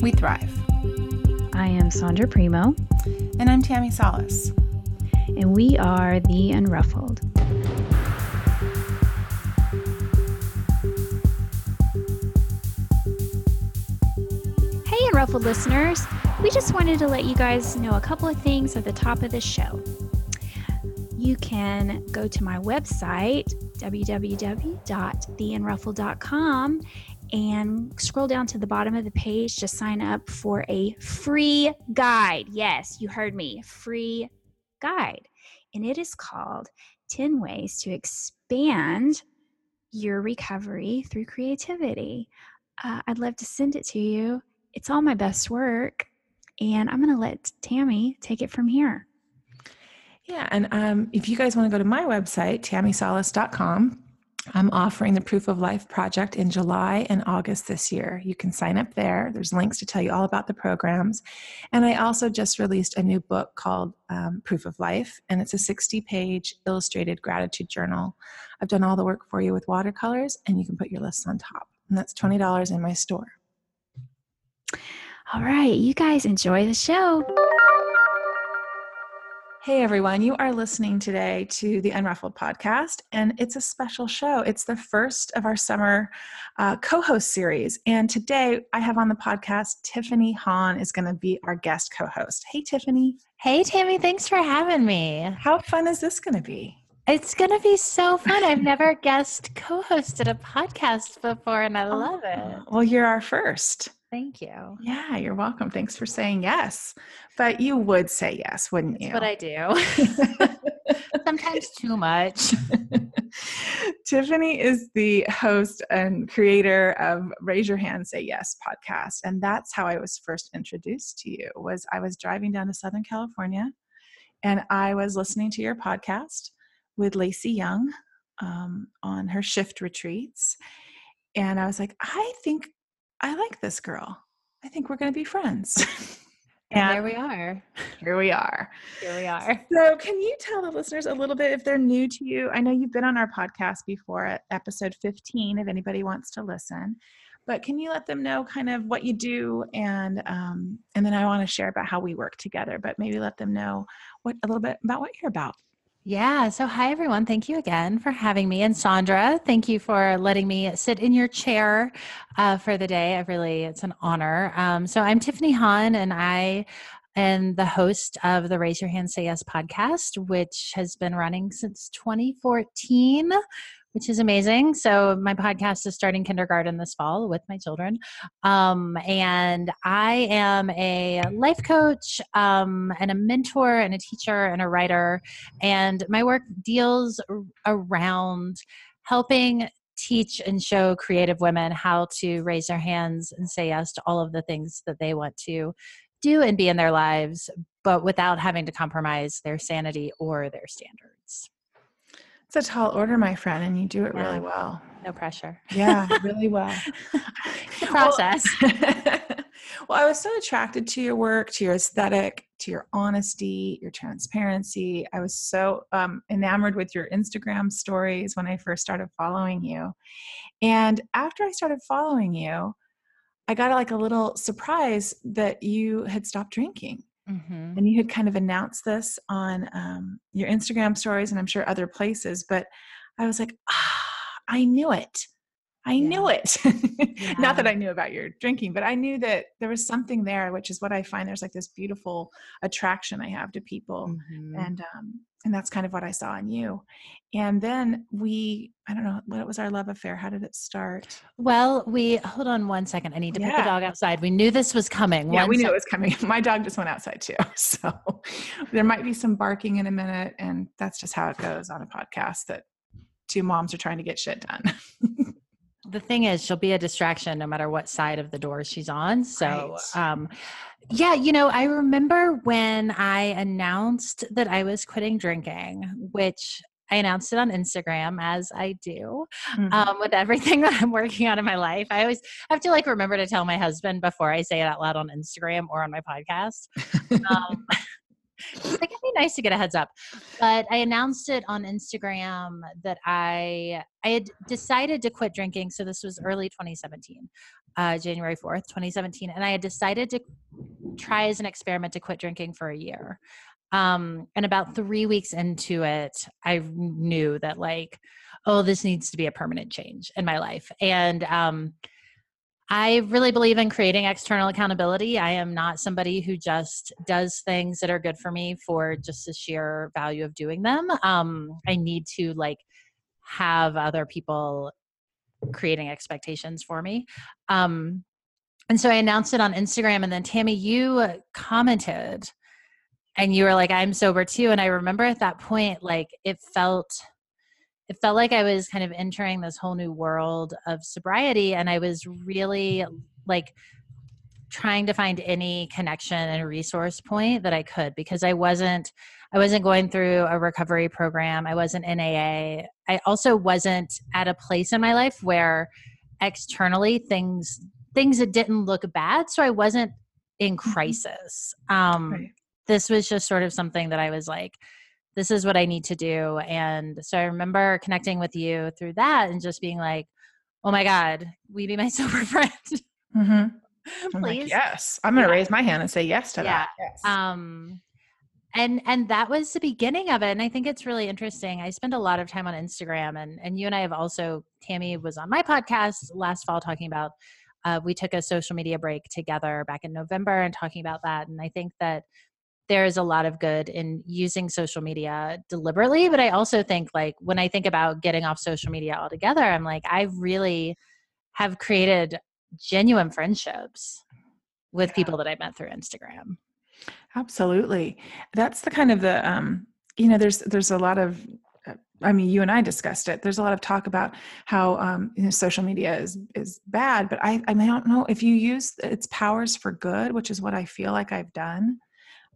We thrive. I am Sondra Primeaux. And I'm Tammi Salas. And we are The Unruffled. Hey, Unruffled listeners. We just wanted to let you guys know a couple of things at the top of the show. You can go to my website, www.theunruffled.com, and scroll down to the bottom of the page to sign up for a free guide. Yes, you heard me, free guide. And it is called 10 Ways to Expand Your Recovery Through Creativity. Uh, I'd love to send it to you. It's all my best work. And I'm going to let Tammi take it from here. Yeah. And um, if you guys want to go to my website, tammisalas.com, I'm offering the Proof of Life project in July and August this year. You can sign up there. There's links to tell you all about the programs. And I also just released a new book called um, Proof of Life, and it's a 60 page illustrated gratitude journal. I've done all the work for you with watercolors, and you can put your lists on top. And that's $20 in my store. All right. You guys enjoy the show. Hey everyone, you are listening today to the Unruffled podcast, and it's a special show. It's the first of our summer uh, co host series. And today I have on the podcast Tiffany Han is going to be our guest co host. Hey, Tiffany. Hey, Tammi, thanks for having me. How fun is this going to be? It's going to be so fun. I've never guest co hosted a podcast before, and I love it. Oh, well, you're our first. Thank you. Yeah, you're welcome. Thanks for saying yes. But you would say yes, wouldn't you? That's what I do. Sometimes too much. Tiffany is the host and creator of Raise Your Hand Say Yes podcast and that's how I was first introduced to you was I was driving down to Southern California and I was listening to your podcast with Lacey Young um, on her shift retreats and I was like I think I like this girl. I think we're going to be friends. and, there we are. Here we are. Here we are. So, can you tell the listeners a little bit if they're new to you? I know you've been on our podcast before at episode 15, if anybody wants to listen. But can you let them know kind of what you do, and um, and then I want to share about how we work together. But maybe let them know what a little bit about what you're about. Yeah. So, hi, everyone. Thank you again for having me. And Sondra, thank you for letting me sit in your chair uh, for the day. I really, it's an honor. Um, so, I'm Tiffany Han, and I am the host of the Raise Your Hand Say Yes podcast, which has been running since 2014 which is amazing. So my podcast is starting kindergarten this fall with my children, um, and I am a life coach um, and a mentor and a teacher and a writer, and my work deals around helping teach and show creative women how to raise their hands and say yes to all of the things that they want to do and be in their lives, but without having to compromise their sanity or their standards. It's a tall order, my friend, and you do it yeah. really well. No pressure. Yeah, really well. the process. Well, well, I was so attracted to your work, to your aesthetic, to your honesty, your transparency. I was so um, enamored with your Instagram stories when I first started following you. And after I started following you, I got like a little surprise that you had stopped drinking. Mm-hmm. And you had kind of announced this on um, your Instagram stories and I'm sure other places, but I was like, ah, I knew it. I yeah. knew it. yeah. Not that I knew about your drinking, but I knew that there was something there, which is what I find there's like this beautiful attraction I have to people. Mm-hmm. And um, and that's kind of what I saw in you. And then we, I don't know, what was our love affair? How did it start? Well, we hold on one second. I need to yeah. put the dog outside. We knew this was coming. Yeah, one we knew it was coming. My dog just went outside too. So there might be some barking in a minute. And that's just how it goes on a podcast that two moms are trying to get shit done. the thing is, she'll be a distraction no matter what side of the door she's on. So, Right. um, yeah, you know, I remember when I announced that I was quitting drinking, which I announced it on Instagram as I do Mhm. um, with everything that I'm working on in my life. I always have to like remember to tell my husband before I say it out loud on Instagram or on my podcast. Um, it'd be nice to get a heads up. But I announced it on Instagram that I I had decided to quit drinking. So this was early 2017, uh, January 4th, 2017, and I had decided to try as an experiment to quit drinking for a year. Um, and about three weeks into it, I knew that like, oh, this needs to be a permanent change in my life. And um, I really believe in creating external accountability. I am not somebody who just does things that are good for me for just the sheer value of doing them. Um, I need to like have other people creating expectations for me. Um, and so I announced it on Instagram, and then Tammi, you commented and you were like, I'm sober too. And I remember at that point, like it felt it felt like I was kind of entering this whole new world of sobriety. And I was really like trying to find any connection and resource point that I could because I wasn't I wasn't going through a recovery program. I wasn't in AA. I also wasn't at a place in my life where externally things things that didn't look bad. So I wasn't in crisis. Um Right. this was just sort of something that I was like, this is what I need to do. And so I remember connecting with you through that and just being like, oh my God, we be my sober friend? Mhm. I'm like, Please. yes, I'm going to Yeah. raise my hand and say yes to that. Yes. um and and that was the beginning of it and i think it's really interesting i spend a lot of time on instagram and and you and i have also tammi was on my podcast last fall talking about uh, we took a social media break together back in november and talking about that and i think that there is a lot of good in using social media deliberately but i also think like when i think about getting off social media altogether i'm like i really have created genuine friendships with Yeah. people that i met through instagram Absolutely. That's the kind of the um you know there's there's a lot of uh, I mean you and I discussed it. There's a lot of talk about how um you know social media is is bad, but I I don't know if you use its powers for good, which is what I feel like I've done.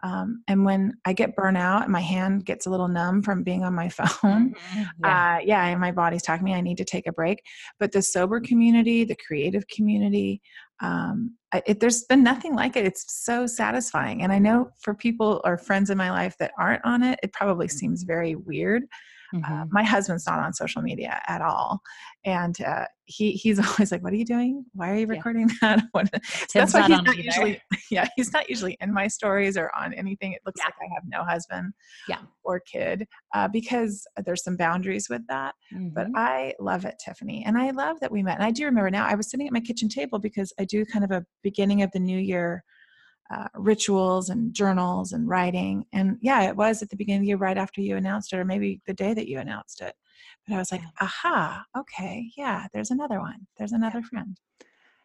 Um, and when I get burnout and my hand gets a little numb from being on my phone, Yeah. uh, yeah, and my body's talking me, I need to take a break. But the sober community, the creative community, um, it, there's been nothing like it. It's so satisfying. And I know for people or friends in my life that aren't on it, it probably seems very weird. Uh, Mhm. my husband's not on social media at all, and uh, he he's always like, "What are you doing? Why are you Yeah. recording that?" What- Tim's that's why not he's not either. usually yeah he's not usually in my stories or on anything. It looks Yeah. like I have no husband Yeah. or kid uh, because there's some boundaries with that. But Mhm. I love it, Tiffany, and I love that we met. And I do remember now. I was sitting at my kitchen table because I do kind of a beginning of the new year. Uh, rituals and journals and writing. And yeah it was at the beginning of the year right after you announced it or maybe the day that you announced it. But i was like aha okay yeah there's another one. There's another friend.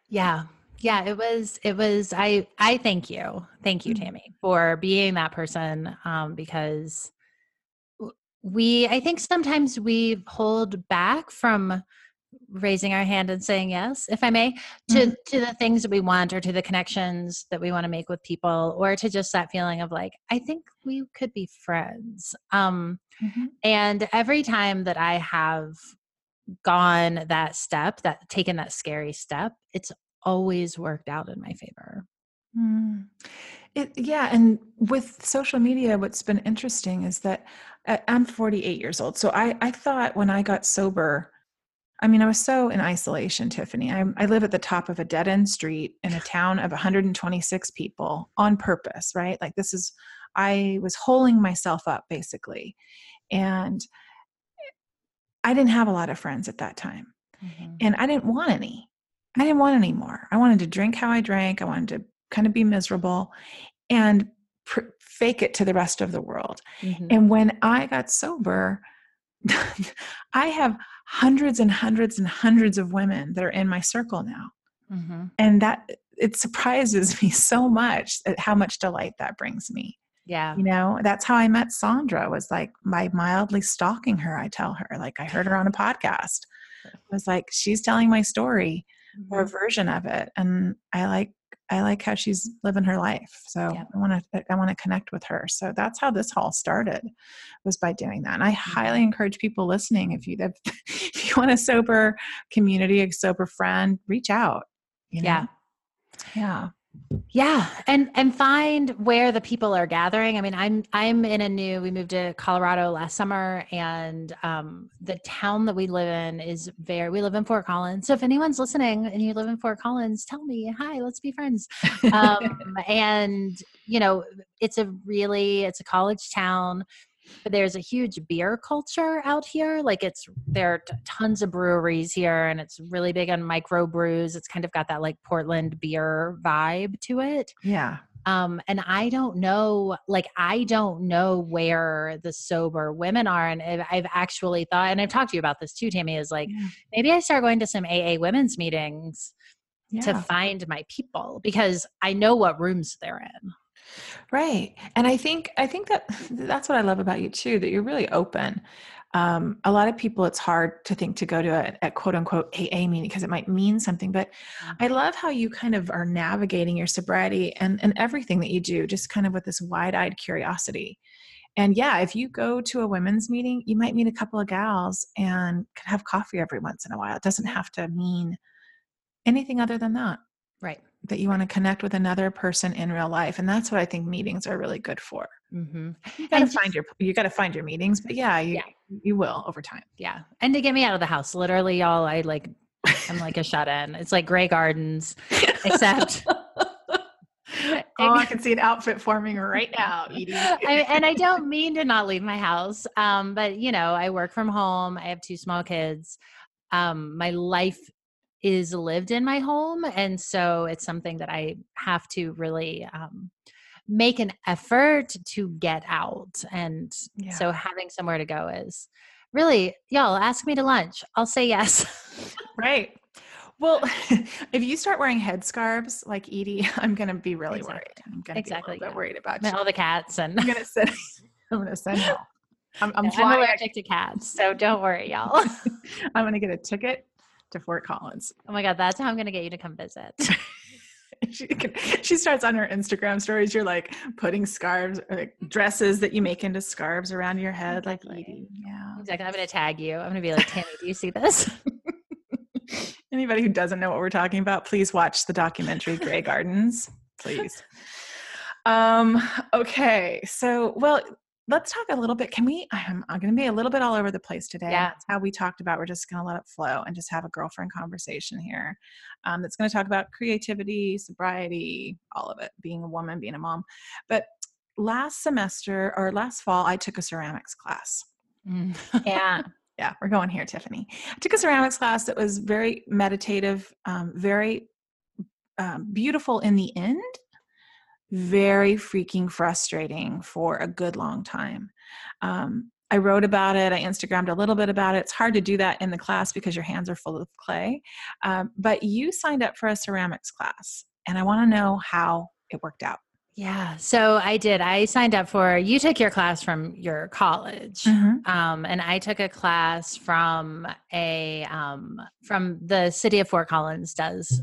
Yeah. Yeah it was it was i i thank you. Thank you Mhm. tammi for being that person um because we i think sometimes we hold back from raising our hand and saying yes if i may to Mhm. to the things that we want or to the connections that we want to make with people or to just that feeling of like i think we could be friends um Mhm. And every time that I have gone that step, that taken that scary step, it's always worked out in my favor. Mm. It, yeah, and with social media, what's been interesting is that uh, I'm 48 years old. So I, I thought when I got sober, I mean, I was so in isolation, Tiffany. I, I live at the top of a dead end street in a town of 126 people on purpose, right? Like, this is, I was holding myself up basically. And I didn't have a lot of friends at that time and I didn't want any. I didn't want any more. I wanted to drink how I drank. I wanted to kind of be miserable and pr- fake it to the rest of the world. Mhm. And when I got sober, I have hundreds and hundreds and hundreds of women that are in my circle now. Mhm. And that it surprises me so much at how much delight that brings me. Yeah. You know, that's how I met Sondra was like by mildly stalking her. I tell her, like I heard her on a podcast. I was like, she's telling my story or a version of it, and I like I like how she's living her life. So. I want to I want to connect with her. So that's how this all started, was by doing that. And I Mm-hmm. highly encourage people listening if you if you want a sober community, a sober friend, reach out. You know? Yeah. yeah, Yeah, and and find where the people are gathering. I mean, I'm I'm in a new. We moved to Colorado last summer, and um, the town that we live in is very. We live in Fort Collins. So if anyone's listening and you live in Fort Collins, tell me hi. Let's be friends. Um, and you know, it's a really it's a college town. But there's a huge beer culture out here. Like it's there are tons of breweries here, and it's really big on micro brews. It's kind of got that like Portland beer vibe to it. yeah. Um, and I don't know, like I don't know where the sober women are, and I've, actually thought, and I've talked to you about this too, Tammi. Is like Yeah. maybe I start going to some AA women's meetings to find my people because I know what rooms they're in. Right. And I think I think that that's what I love about you too, that you're really open. Um, a lot of people, it's hard to think to go to a, a quote unquote AA meeting because it might mean something. But I love how you kind of are navigating your sobriety and, and everything that you do, just kind of with this wide eyed curiosity. And yeah, if you go to a women's meeting, you might meet a couple of gals and could have coffee every once in a while. It doesn't have to mean anything other than that Right. That you want to connect with another person in real life and that's what i think meetings are really good for Mm-hmm. you got to find your you got to find your meetings but yeah you, Yeah. you will over time Yeah. And to get me out of the house, literally, y'all, I like, I'm like a shut in. It's like Grey Gardens, except. oh i can see an outfit forming right now edie I, and I don't mean to not leave my house, um, but you know, I work from home. I have two small kids. Um, my life is lived in my home, and so it's something that I have to really um, make an effort to get out. And Yeah. so, having somewhere to go is really, y'all ask me to lunch. I'll say yes. right well if you start wearing headscarves like edie i'm gonna be really worried Exactly. i'm gonna Exactly, be a little bit yeah. worried about you All the cats and i'm gonna send i'm gonna send help i'm, I'm I'm allergic to cats, so don't worry, y'all. i'm gonna get a ticket to fort collins oh my god, that's how I'm gonna get you to come visit. she, can, she starts on her Instagram stories. You're like putting scarves or like dresses that you make into scarves around your head, like Exactly. Edie. Yeah. Exactly. I'm going to tag you. I'm going to be like, Tammi, do you see this? Anybody who doesn't know what we're talking about, please watch the documentary Grey Gardens, please. Um, okay, so well, let's talk a little bit. Can we? I'm, I'm going to be a little bit all over the place today. Yeah. That's how we talked about. We're just going to let it flow and just have a girlfriend conversation here. Um, that's going to talk about creativity, sobriety, all of it, being a woman, being a mom. But last semester or last fall, I took a ceramics class. Mm. Yeah. Yeah, we're going here, Tiffany. I took a ceramics class that was very meditative, um, very um, beautiful in the end, very freaking frustrating for a good long time. Um, I wrote about it. I Instagrammed a little bit about it. It's hard to do that in the class because your hands are full of clay. Um, but you signed up for a ceramics class, and I want to know how it worked out. Yeah. So I did. I signed up for, you took your class from your college. Um, and I took a class from a, um, from the city of Fort Collins does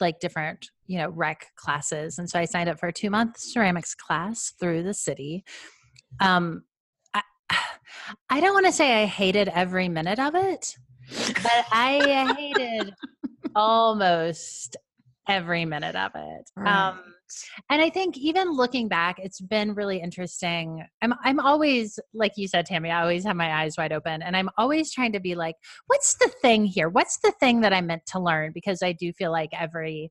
like different, you know, rec classes. And so I signed up for a two month ceramics class through the city. Um, I, I don't want to say I hated every minute of it, but I hated almost every minute of it. Um, and I think even looking back, it's been really interesting. I'm I'm always like you said, Tammi. I always have my eyes wide open, and I'm always trying to be like, what's the thing here? What's the thing that I meant to learn? Because I do feel like every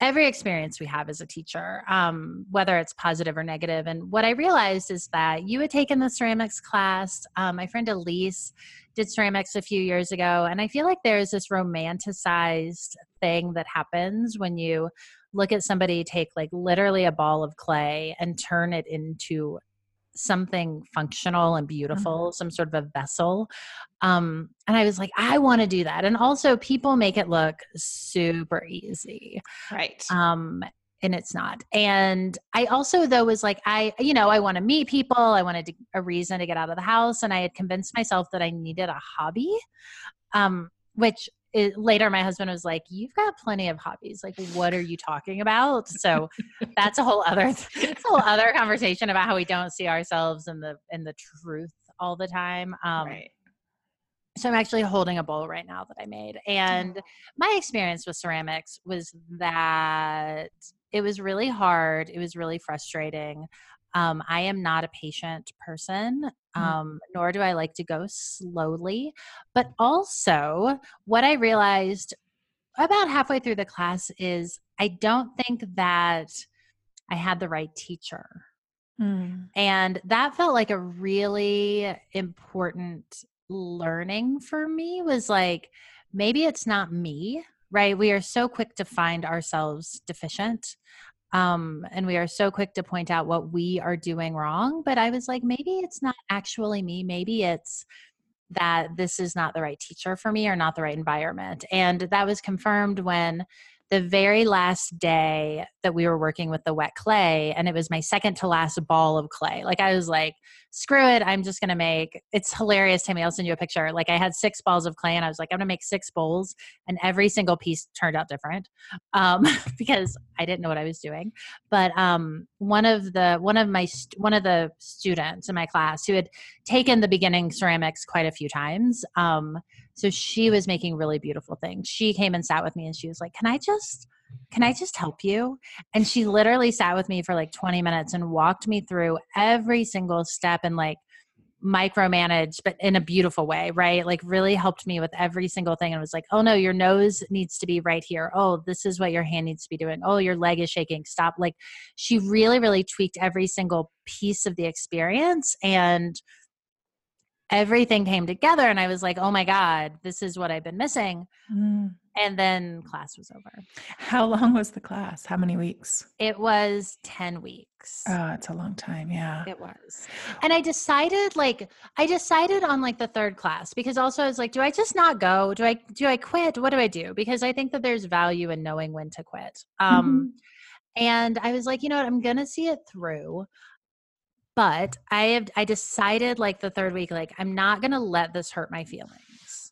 every experience we have as a teacher, um, whether it's positive or negative. And what I realized is that you had taken the ceramics class. Um, my friend Elise did ceramics a few years ago, and I feel like there's this romanticized thing that happens when you look at somebody take like literally a ball of clay and turn it into something functional and beautiful some sort of a vessel um and i was like i want to do that and also people make it look super easy Right. um and it's not and i also though was like i you know i want to meet people i wanted to, a reason to get out of the house and i had convinced myself that i needed a hobby um which it, later my husband was like, "You've got plenty of hobbies. Like, what are you talking about?" So that's a whole other it's a whole other conversation about how we don't see ourselves in the in the truth all the time. Um, right. so I'm actually holding a bowl right now that I made. And my experience with ceramics was that it was really hard. It was really frustrating. Um, I am not a patient person, Mm. um, nor do I like to go slowly. But also, what I realized about halfway through the class is I don't think that I had the right teacher. Mm. And that felt like a really important learning for me was like, maybe it's not me, right? We are so quick to find ourselves deficient. Um, and we are so quick to point out what we are doing wrong. But I was like, maybe it's not actually me. Maybe it's that this is not the right teacher for me or not the right environment. And that was confirmed when the very last day that we were working with the wet clay, and it was my second to last ball of clay. Like I was like, screw it, I'm just gonna make it's hilarious, Tammi. I'll send you a picture. Like I had six balls of clay and I was like, I'm gonna make six bowls, and every single piece turned out different. Um, because I didn't know what I was doing. But um one of the one of my one of the students in my class who had taken the beginning ceramics quite a few times, um, so she was making really beautiful things. She came and sat with me and she was like, Can I just can I just help you? And she literally sat with me for like 20 minutes and walked me through every single step and like micromanaged, but in a beautiful way, right? Like really helped me with every single thing and was like, oh no, your nose needs to be right here. Oh, this is what your hand needs to be doing. Oh, your leg is shaking. Stop. Like she really, really tweaked every single piece of the experience and everything came together and I was like, oh my God, this is what I've been missing. Mm. And then class was over. How long was the class? How many weeks? It was 10 weeks. Oh, it's a long time. Yeah. It was. And I decided like I decided on like the third class because also I was like, do I just not go? Do I do I quit? What do I do? Because I think that there's value in knowing when to quit. Um and I was like, you know what, I'm gonna see it through. But I have I decided like the third week, like I'm not gonna let this hurt my feelings.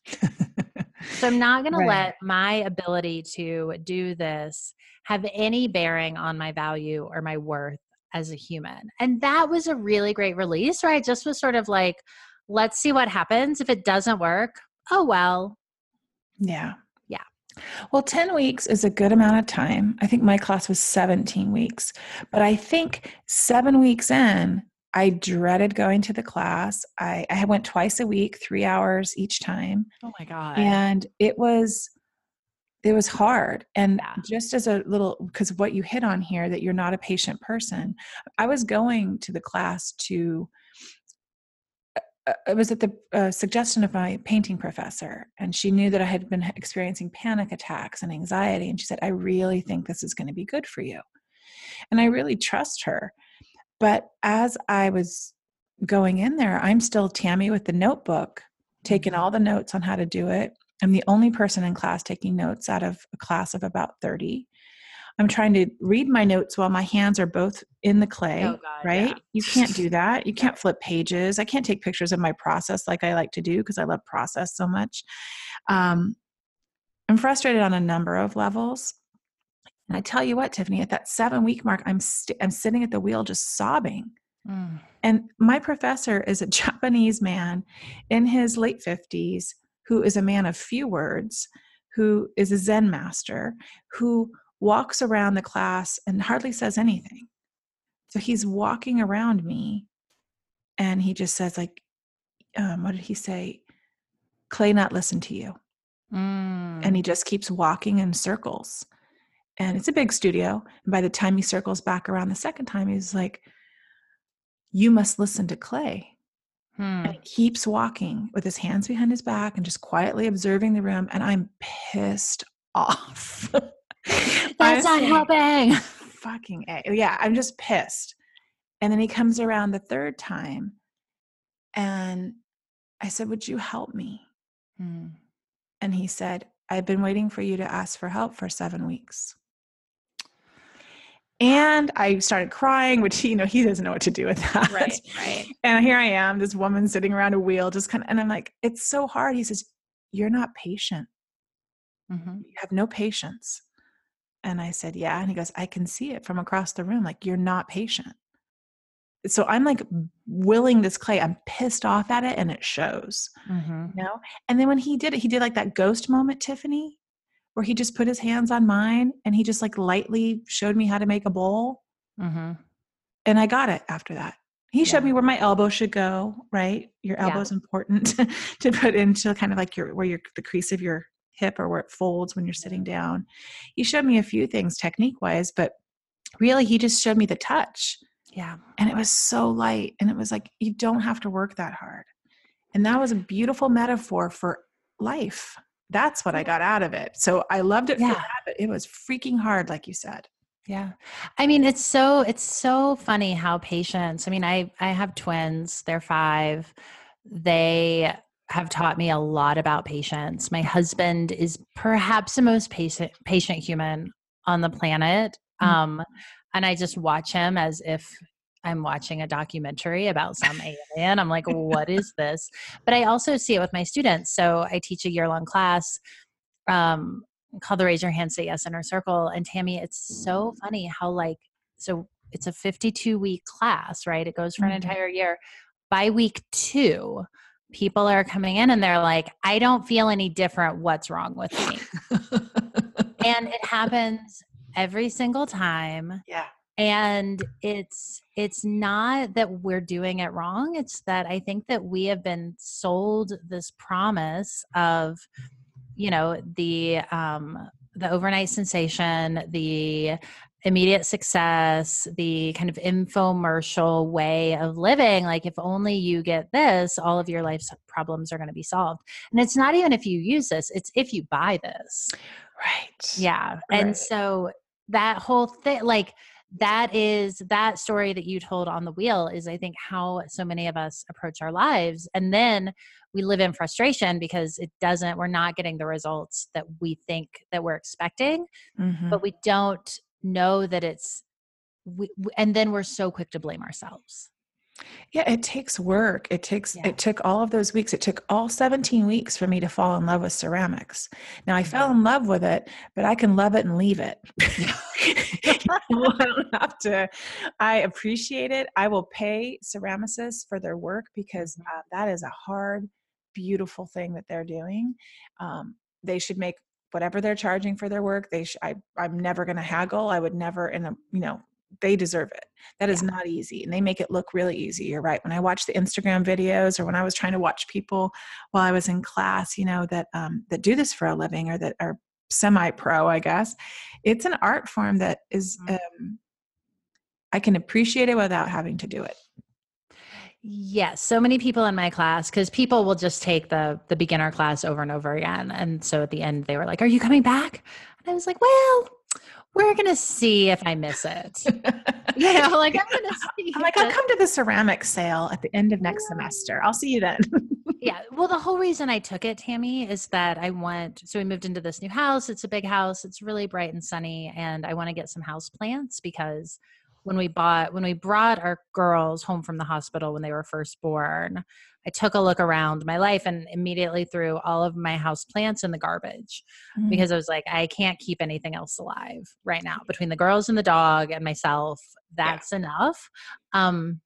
So I'm not going Right. let my ability to do this have any bearing on my value or my worth as a human. And that was a really great release, right? Just was sort of like, let's see what happens. If it doesn't work, oh well. Yeah. Yeah. Well, 10 weeks is a good amount of time. I think my class was 17 weeks, but I think seven weeks in, I dreaded going to the class. I, I went twice a week, three hours each time. Oh my God. And it was, it was hard. And Yeah. just as a little, because what you hit on here, that you're not a patient person, I was going to the class to, uh, it was at the uh, suggestion of my painting professor and she knew that i had been experiencing panic attacks and anxiety and she said i really think this is going to be good for you and i really trust her but as i was going in there i'm still tammi with the notebook taking all the notes on how to do it. I'm the only person in class taking notes out of a class of about 30 i'm trying to read my notes while my hands are both in the clay Oh, God, right? yeah. you can't do that. You can't flip pages. I can't take pictures of my process like i like to do because i love process so much. Um, i'm frustrated on a number of levels and i tell you what tiffany at that seven week mark i'm st- i'm sitting at the wheel just sobbing Mm. and my professor is a Japanese man in his late 50s who is a man of few words, who is a Zen master, who walks around the class and hardly says anything. So he's walking around me and he just says, like, um, what did he say? Clay not listen to you. Mm. And he just keeps walking in circles. And it's a big studio. And by the time he circles back around the second time, he's like, You must listen to Clay. Hmm. and he keeps walking with his hands behind his back and just quietly observing the room and i'm pissed off That's not helping. fucking a. yeah i'm just pissed and then he comes around the third time and i said would you help me Hmm. and he said i've been waiting for you to ask for help for seven weeks and i started crying which you know he doesn't know what to do with that Right, right. and here I am, this woman sitting around a wheel, just kind of, and I'm like, it's so hard. He says, You're not patient. Mhm. You have no patience. And I said, Yeah. And he goes, I can see it from across the room. Like, you're not patient. So I'm like willing this clay. I'm pissed off at it and it shows, Mhm. you know? And then when he did it, he did like that ghost moment, Tiffany, where he just put his hands on mine and he just like lightly showed me how to make a bowl. Mhm. And I got it after that. He showed Yeah. me where my elbow should go, right? Your elbow is important to put into kind of like your where your the crease of your hip or where it folds when you're sitting down. He showed me a few things technique wise, but really he just showed me the touch. Yeah. And it was so light. And it was like, you don't have to work that hard. And that was a beautiful metaphor for life. That's what I got out of it. So I loved it Yeah. for that, but it was freaking hard, like you said. Yeah. I mean, it's so it's so funny how patience. I mean, I I have twins. They're 5. They have taught me a lot about patience. My husband is perhaps the most patient patient human on the planet. Mhm. Um and I just watch him as if I'm watching a documentary about some alien. I'm like, what is this? But I also see it with my students. So I teach a year long class um, called the Raise Your Hand, Say Yes Inner Circle. And Tammi, it's so funny how, like, so it's a 52 week class, right? It goes for an Mhm. entire year. By week two, people are coming in and they're like, I don't feel any different. What's wrong with me? and it happens every single time yeah. And it's it's not that we're doing it wrong it's that i think that we have been sold this promise of you know the um the overnight sensation the immediate success the kind of infomercial way of living like if only you get this all of your life's problems are going to be solved and it's not even if you use this it's if you buy this Right. yeah. And so that whole thing, like, that is that story that you told on the wheel is i think how so many of us approach our lives and then we live in frustration because it doesn't we're not getting the results that we think that we're expecting Mhm. but we don't know that it's we- and then we're so quick to blame ourselves Yeah, it takes work. It takes Yeah. it took all of those weeks. It took all 17 weeks for me to fall in love with ceramics. Now I fell Mm-hmm. in love with it, but I can love it and leave it. I don't have to. I appreciate it. I will pay ceramicists for their work because Mm-hmm. uh, that is a hard, beautiful thing that they're doing. Um, they should make whatever they're charging for their work. They, sh- I, I'm never going to haggle. I would never, in a, you know, they deserve it. That is not easy. And they make it look really easy. You're right. When I watch the Instagram videos or when I was trying to watch people while I was in class, you know, that um, that do this for a living or that are semi-pro, I guess, it's an art form that is Mhm. um, I can appreciate it without having to do it. Yes, so many people in my class because people will just take the the beginner class over and over again, and so at the end they were like, "Are you coming back?" And I was like, "Well, we're gonna see if I miss it." You know, like I'm gonna see. I'm like, I'll come to the ceramic sale at the end of next semester. I'll see you then. yeah. Well, the whole reason I took it, Tammi, is that I want. So we moved into this new house. It's a big house. It's really bright and sunny, and I want to get some house plants because when we bought when we brought our girls home from the hospital when they were first born, I took a look around my life and immediately threw all of my house plants in the garbage Mm. because I was like, I can't keep anything else alive right now between the girls and the dog and myself. That's enough. Um,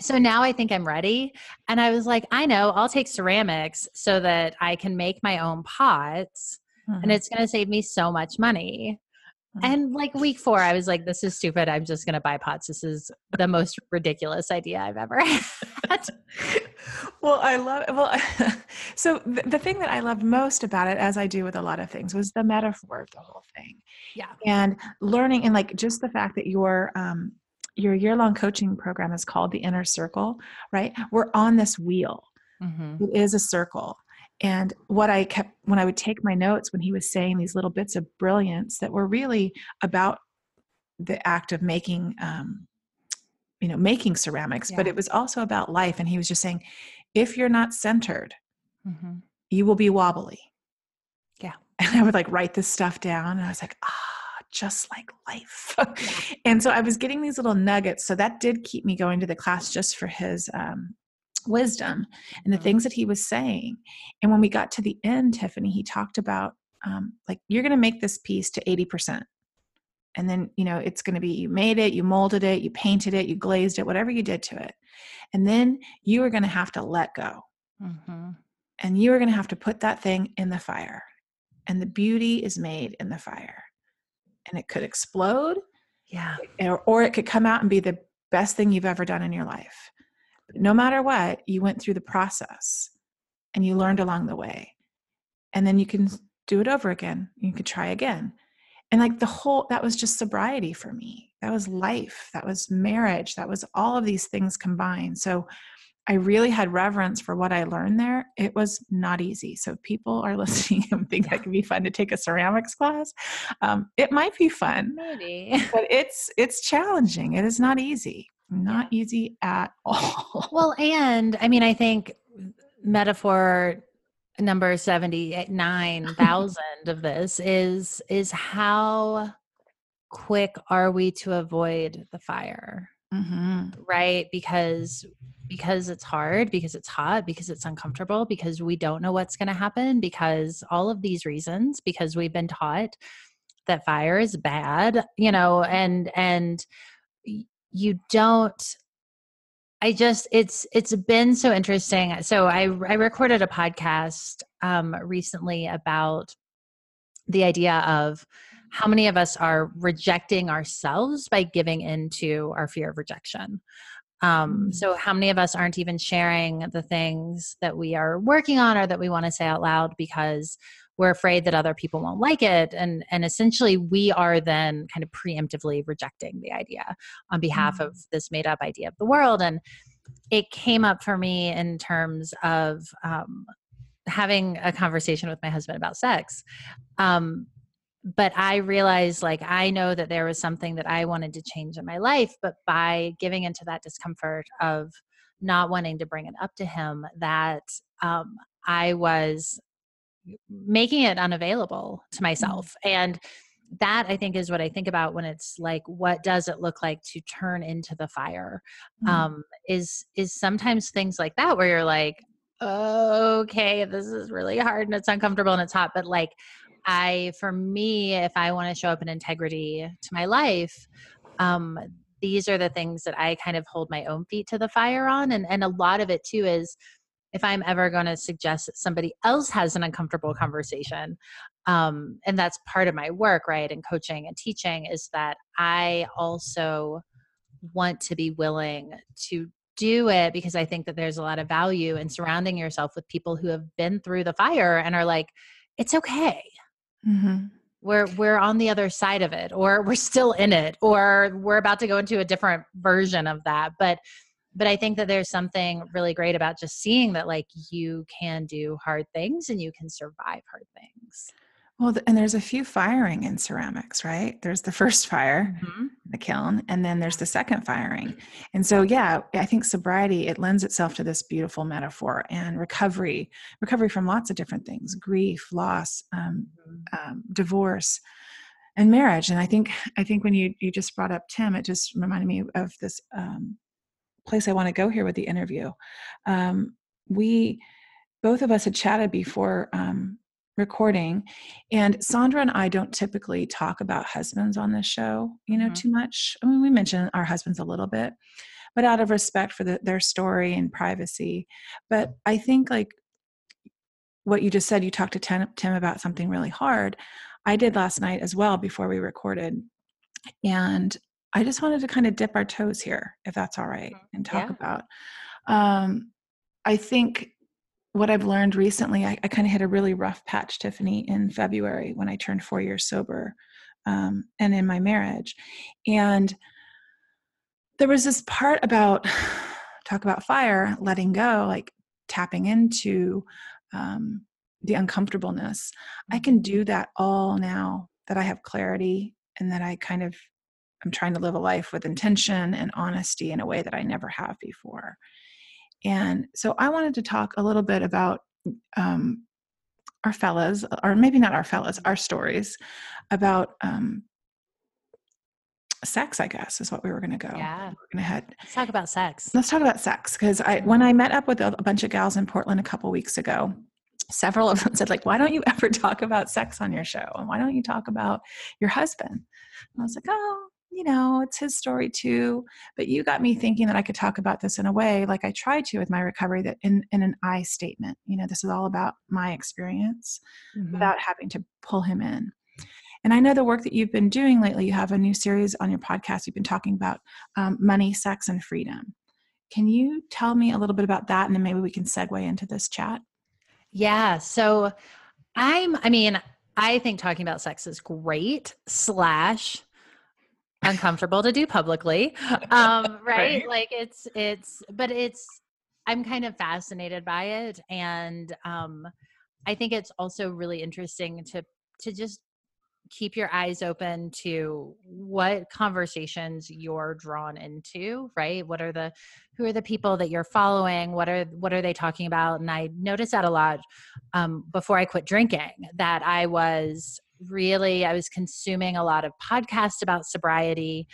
so now I think I'm ready. And I was like, I know I'll take ceramics so that I can make my own pots and Mhm. it's going to save me so much money. Mhm. And like week four, I was like, this is stupid. I'm just going to buy pots. This is the most ridiculous idea I've ever had. well, I love it. well. so the, the thing that I loved most about it, as I do with a lot of things, was the metaphor of the whole thing. Yeah. and learning and like just the fact that your um your year long coaching program is called the Inner Circle, right? We're on this wheel. Mhm. It is a circle. And what I kept when I would take my notes when he was saying these little bits of brilliance that were really about the act of making um, you know making ceramics but it was also about life. And he was just saying if you're not centered Mhm. you will be wobbly. Yeah. and i would like write this stuff down and i was like ah just like life. And so i was getting these little nuggets. So that did keep me going to the class just for his um, wisdom and the Mhm. things that he was saying. And when we got to the end tiffany he talked about um, like you're going to make this piece to 80% and then you know it's going to be you made it you molded it you painted it you glazed it whatever you did to it. And then you are going to have to let go. Mhm. and you are going to have to put that thing in the fire. And the beauty is made in the fire. And it could explode Yeah. or, or it could come out and be the best thing you've ever done in your life but no matter what you went through the process and you learned along the way and then you can do it over again you could try again and like the whole that was just sobriety for me that was life that was marriage that was all of these things combined so i really had reverence for what i learned there it was not easy so people are listening and think that could be fun to take a ceramics class um, it might be fun Maybe. but it's it's challenging it is not easy not easy at all. Well, and I mean, I think metaphor number 79,000 of this is is how quick are we to avoid the fire, hmm right? Because because it's hard, because it's hot, because it's uncomfortable, because we don't know what's going to happen, because all of these reasons, because we've been taught that fire is bad, you know, and and you don't I just it's it's been so interesting. So I I recorded a podcast um recently about the idea of how many of us are rejecting ourselves by giving into our fear of rejection. Um, Mm. so how many of us aren't even sharing the things that we are working on or that we want to say out loud because we're afraid that other people won't like it and and essentially we are then kind of preemptively rejecting the idea on behalf of this made up idea of the world and it came up for me in terms of um, having a conversation with my husband about sex um, but i realized like i know that there was something that i wanted to change in my life but by giving into that discomfort of not wanting to bring it up to him that um, i was making it unavailable to myself and that i think is what i think about when it's like what does it look like to turn into the fire Mm. um is is sometimes things like that where you're like okay this is really hard and it's uncomfortable and it's hot but like i for me if i want to show up in integrity to my life um these are the things that i kind of hold my own feet to the fire on and and a lot of it too is if i'm ever going to suggest that somebody else has an uncomfortable conversation um and that's part of my work right and coaching and teaching is that i also want to be willing to do it because I think that there's a lot of value in surrounding yourself with people who have been through the fire and are like, it's okay. Mm-hmm. We're we're on the other side of it, or we're still in it, or we're about to go into a different version of that. But but I think that there's something really great about just seeing that like you can do hard things and you can survive hard things. well and there's a few firing in ceramics right? There's the first fire Mhm. the kiln and then there's the second firing. And so yeah i think sobriety it lends itself to this beautiful metaphor and recovery recovery from lots of different things grief loss um, um, divorce and marriage. And i think i think when you you just brought up tim it just reminded me of this um, place i want to go here with the interview. Um, we both of us had chatted before um, recording and sondra and i don't typically talk about husbands on this show you know Mhm. too much. I mean we mention our husbands a little bit but out of respect for the, their story and privacy but i think like what you just said you talked to tim, tim about something really hard. I did last night as well before we recorded and i just wanted to kind of dip our toes here if that's all right Mhm. and talk Yeah. about um, i think what I've learned recently, I, I kind of hit a really rough patch, Tiffany, in February when I turned four years sober um, and in my marriage. And there was this part about talk about fire, letting go, like tapping into um, the uncomfortableness. I can do that all now that I have clarity and that I kind of I'm trying to live a life with intention and honesty in a way that I never have before. And so I wanted to talk a little bit about um, our fellas, or maybe not our fellas, our stories about um, sex. I guess is what we were going to go. Yeah. We're going to head. Let's talk about sex. Let's talk about sex because I when I met up with a, a bunch of gals in Portland a couple weeks ago, several of them said like why don't you ever talk about sex on your show and why don't you talk about your husband and i was like oh you know it's his story too but you got me thinking that i could talk about this in a way like i tried to with my recovery that in, in an i statement you know this is all about my experience Mhm. without having to pull him in and i know the work that you've been doing lately you have a new series on your podcast you've been talking about um, money sex and freedom can you tell me a little bit about that and then maybe we can segue into this chat Yeah. So I'm, I mean, I think talking about sex is great, slash, uncomfortable to do publicly. Um, right? Right. Like it's, it's, but it's, I'm kind of fascinated by it. And um, I think it's also really interesting to, to just keep your eyes open to what conversations you're drawn into right what are the who are the people that you're following what are what are they talking about and i noticed that a lot um, before i quit drinking that i was really i was consuming a lot of podcasts about sobriety.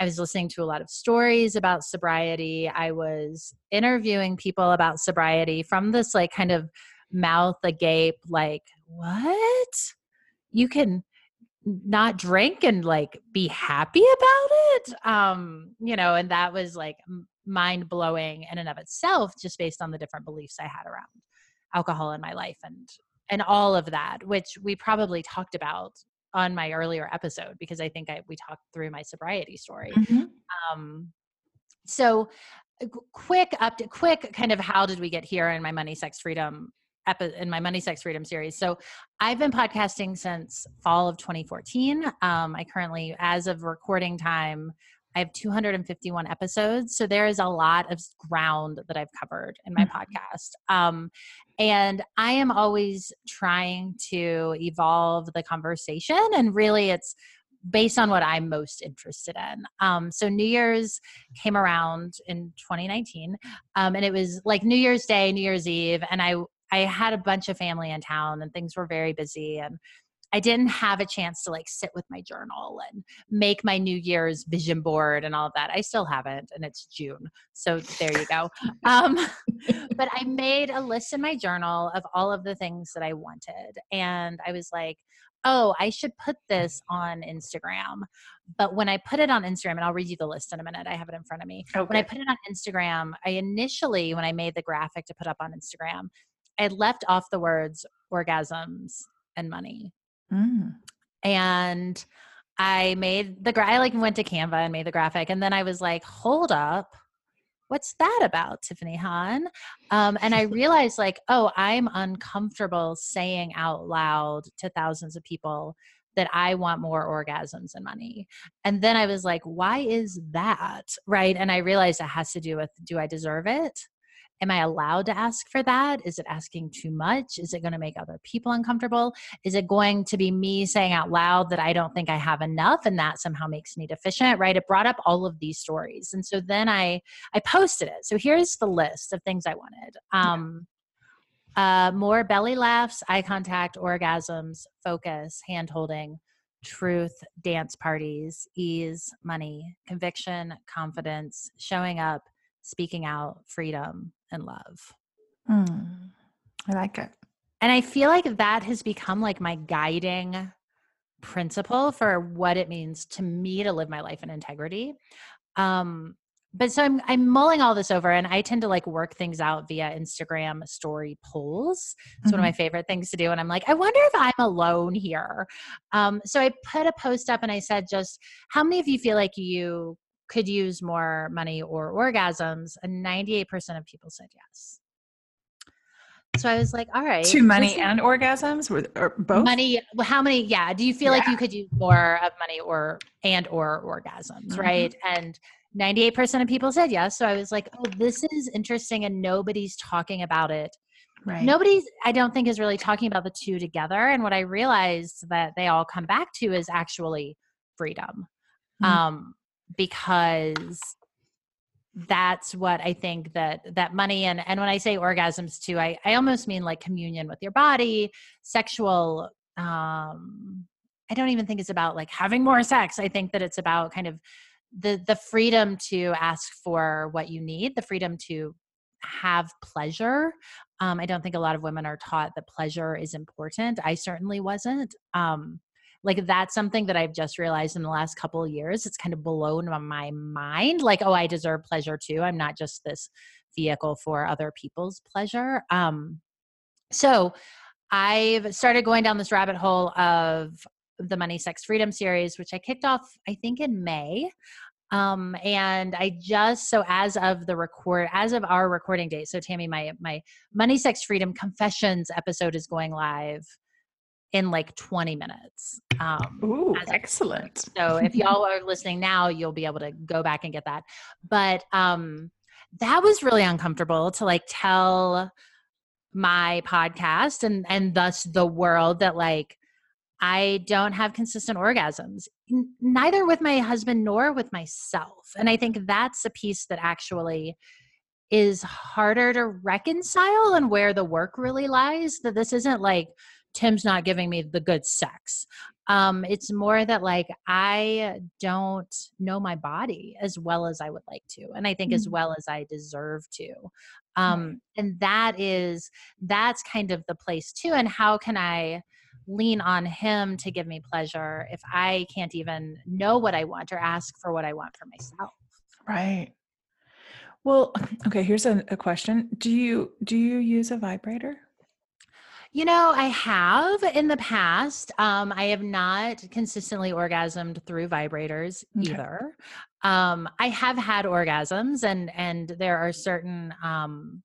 I was listening to a lot of stories about sobriety. I was interviewing people about sobriety from this like kind of mouth agape like what? You can not drink and like be happy about it? Um you know and that was like mind blowing in and of itself just based on the different beliefs i had around alcohol in my life and and all of that which we probably talked about on my earlier episode because i think i we talked through my sobriety story. Um so quick up to quick kind of how did we get here in my money sex freedom epi- in my money sex freedom series. So i've been podcasting since fall of 2014 um, i currently as of recording time i have 251 episodes so there is a lot of ground that i've covered in my Mhm. podcast um, and i am always trying to evolve the conversation and really it's based on what I'm most interested in. Um, so New Year's came around in 2019, um, and it was like New Year's Day, New Year's Eve, and I I had a bunch of family in town, and things were very busy, and I didn't have a chance to like sit with my journal and make my New Year's vision board and all of that. I still haven't, and it's June, so there you go. Um, but I made a list in my journal of all of the things that I wanted, and I was like oh, I should put this on Instagram. But when I put it on Instagram, and I'll read you the list in a minute, I have it in front of me. When I put it on Instagram, I initially, when I made the graphic to put up on Instagram, I left off the words orgasms and money. Mm. And I made the, gra- I like went to Canva and made the graphic. And then I was like, hold up. What's that about, Tiffany Han? Um, and I realized, like, oh, I'm uncomfortable saying out loud to thousands of people that I want more orgasms and money. And then I was like, why is that? Right. And I realized it has to do with do I deserve it? Am I allowed to ask for that? Is it asking too much? Is it going to make other people uncomfortable? Is it going to be me saying out loud that I don't think I have enough and that somehow makes me deficient? Right. It brought up all of these stories. And so then I I posted it. So here's the list of things I wanted. Um uh, more belly laughs, eye contact, orgasms, focus, hand holding, truth, dance parties, ease, money, conviction, confidence, showing up, speaking out, freedom, and love. Mm. I like it. And I feel like that has become like my guiding principle for what it means to me to live my life in integrity. Um, but so I'm I'm mulling all this over and I tend to like work things out via Instagram story polls. It's one of my favorite things to do. And I'm like, I wonder if I'm alone here. Um, so I put a post up and I said, just how many of you feel like you could use more money or orgasms? And 98% of people said yes. So I was like, all right. To money and orgasms, or, or both. money well, how many yeah do you feel like you could use more of money or and or orgasms Mhm. right and 98% of people said yes so i was like oh this is interesting and nobody's talking about it Right. nobody's i don't think is really talking about the two together and what i realized that they all come back to is actually freedom Mm. um because that's what i think that that money and and when i say orgasms too i i almost mean like communion with your body sexual um i don't even think it's about like having more sex i think that it's about kind of the the freedom to ask for what you need the freedom to have pleasure Um, I don't think a lot of women are taught that pleasure is important. I certainly wasn't. Um, like that's something that I've just realized in the last couple of years. It's kind of blown my mind. Like, oh, I deserve pleasure too. I'm not just this vehicle for other people's pleasure. Um, so I've started going down this rabbit hole of the Money, Sex, Freedom series, which I kicked off, I think, in May. Um, and I just so as of the record, as of our recording date, so Tammi, my my Money, Sex, Freedom Confessions episode is going live in like 20 minutes. Um, Ooh, excellent. So if y'all are listening now, you'll be able to go back and get that. But um, that was really uncomfortable to like tell my podcast and and thus the world that like I don't have consistent orgasms, neither with my husband nor with myself. And I think that's a piece that actually is harder to reconcile and where the work really lies. That this isn't like Tim's not giving me the good sex. Um, it's more that like I don't know my body as well as I would like to, and I think mm-hmm. as well as I deserve to. Um, and that is that's kind of the place too. And how can I? lean on him to give me pleasure if I can't even know what I want or ask for what I want for myself. Right. Well, okay, here's a, a question. Do you do you use a vibrator? You know, I have in the past. Um, I have not consistently orgasmed through vibrators okay. either. Um, I have had orgasms, and and there are certain um,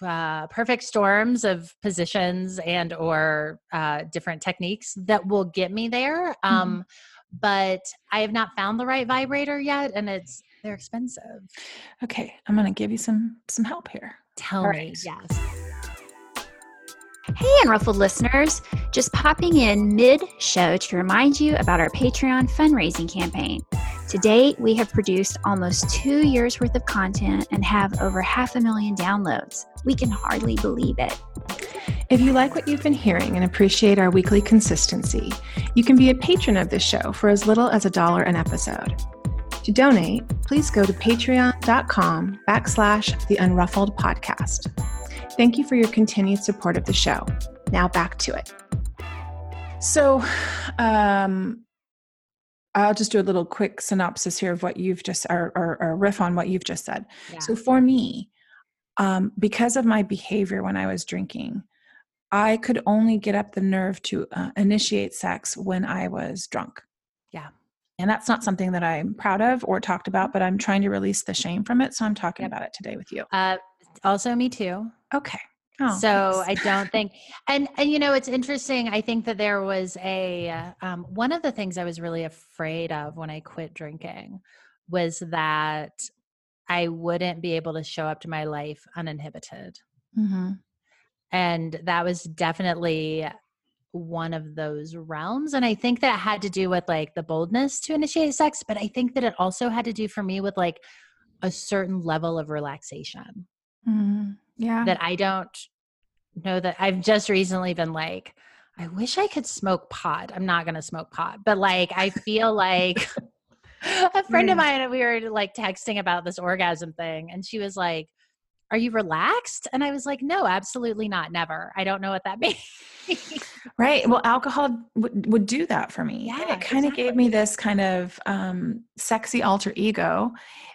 uh, perfect storms of positions and or uh, different techniques that will get me there mm-hmm. um, mm-hmm. but i have not found the right vibrator yet and it's they're expensive okay i'm gonna give you some some help here tell All me right. yes Hey, Unruffled listeners, just popping in mid show to remind you about our Patreon fundraising campaign. To date, we have produced almost two years worth of content and have over half a million downloads. We can hardly believe it. If you like what you've been hearing and appreciate our weekly consistency, you can be a patron of this show for as little as a dollar an episode. To donate, please go to patreon.com backslash the unruffled podcast. Thank you for your continued support of the show. Now back to it. So, um, I'll just do a little quick synopsis here of what you've just, or, or, or riff on what you've just said. Yeah. So for me, um, because of my behavior when I was drinking, I could only get up the nerve to uh, initiate sex when I was drunk. Yeah. And that's not something that I'm proud of or talked about, but I'm trying to release the shame from it. So I'm talking about it today with you. Uh, also, me too. Okay. Oh, so I don't think, and and you know, it's interesting. I think that there was a um, one of the things I was really afraid of when I quit drinking was that I wouldn't be able to show up to my life uninhibited, mm-hmm. and that was definitely one of those realms. And I think that had to do with like the boldness to initiate sex, but I think that it also had to do for me with like a certain level of relaxation. Mm-hmm yeah. that i don't know that i've just recently been like i wish i could smoke pot. I'm not going to smoke pot but like i feel like a friend of mine we were like texting about this orgasm thing and she was like are you relaxed? And i was like no absolutely not never. I don't know what that means. Right well alcohol would, would do that for me yeah it kind of exactly. gave me this kind of um, sexy alter ego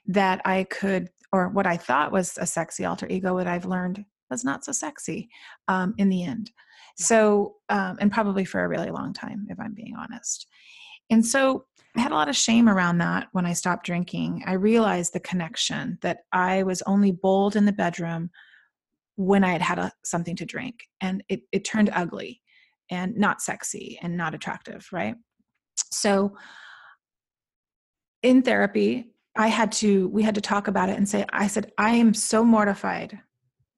that i could or what I thought was a sexy alter ego, what I've learned was not so sexy um, in the end. So, um, and probably for a really long time, if I'm being honest. And so I had a lot of shame around that when I stopped drinking. I realized the connection that I was only bold in the bedroom when I had had a, something to drink, and it, it turned ugly and not sexy and not attractive, right? So, in therapy, I had to, we had to talk about it and say, I said, I am so mortified.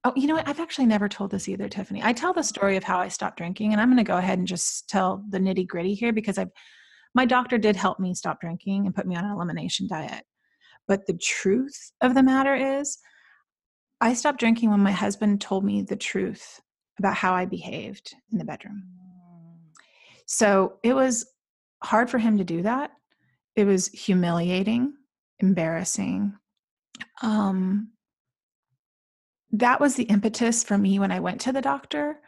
Oh, you know what? I've actually never told this either, Tiffany. I tell the mm-hmm. story of how I stopped drinking, and I'm going to go ahead and just tell the nitty gritty here because I've, my doctor did help me stop drinking and put me on an elimination diet. But the truth of the matter is, I stopped drinking when my husband told me the truth about how I behaved in the bedroom. Mm. So it was hard for him to do that. It was humiliating embarrassing. Um, that was the impetus for me when I went to the doctor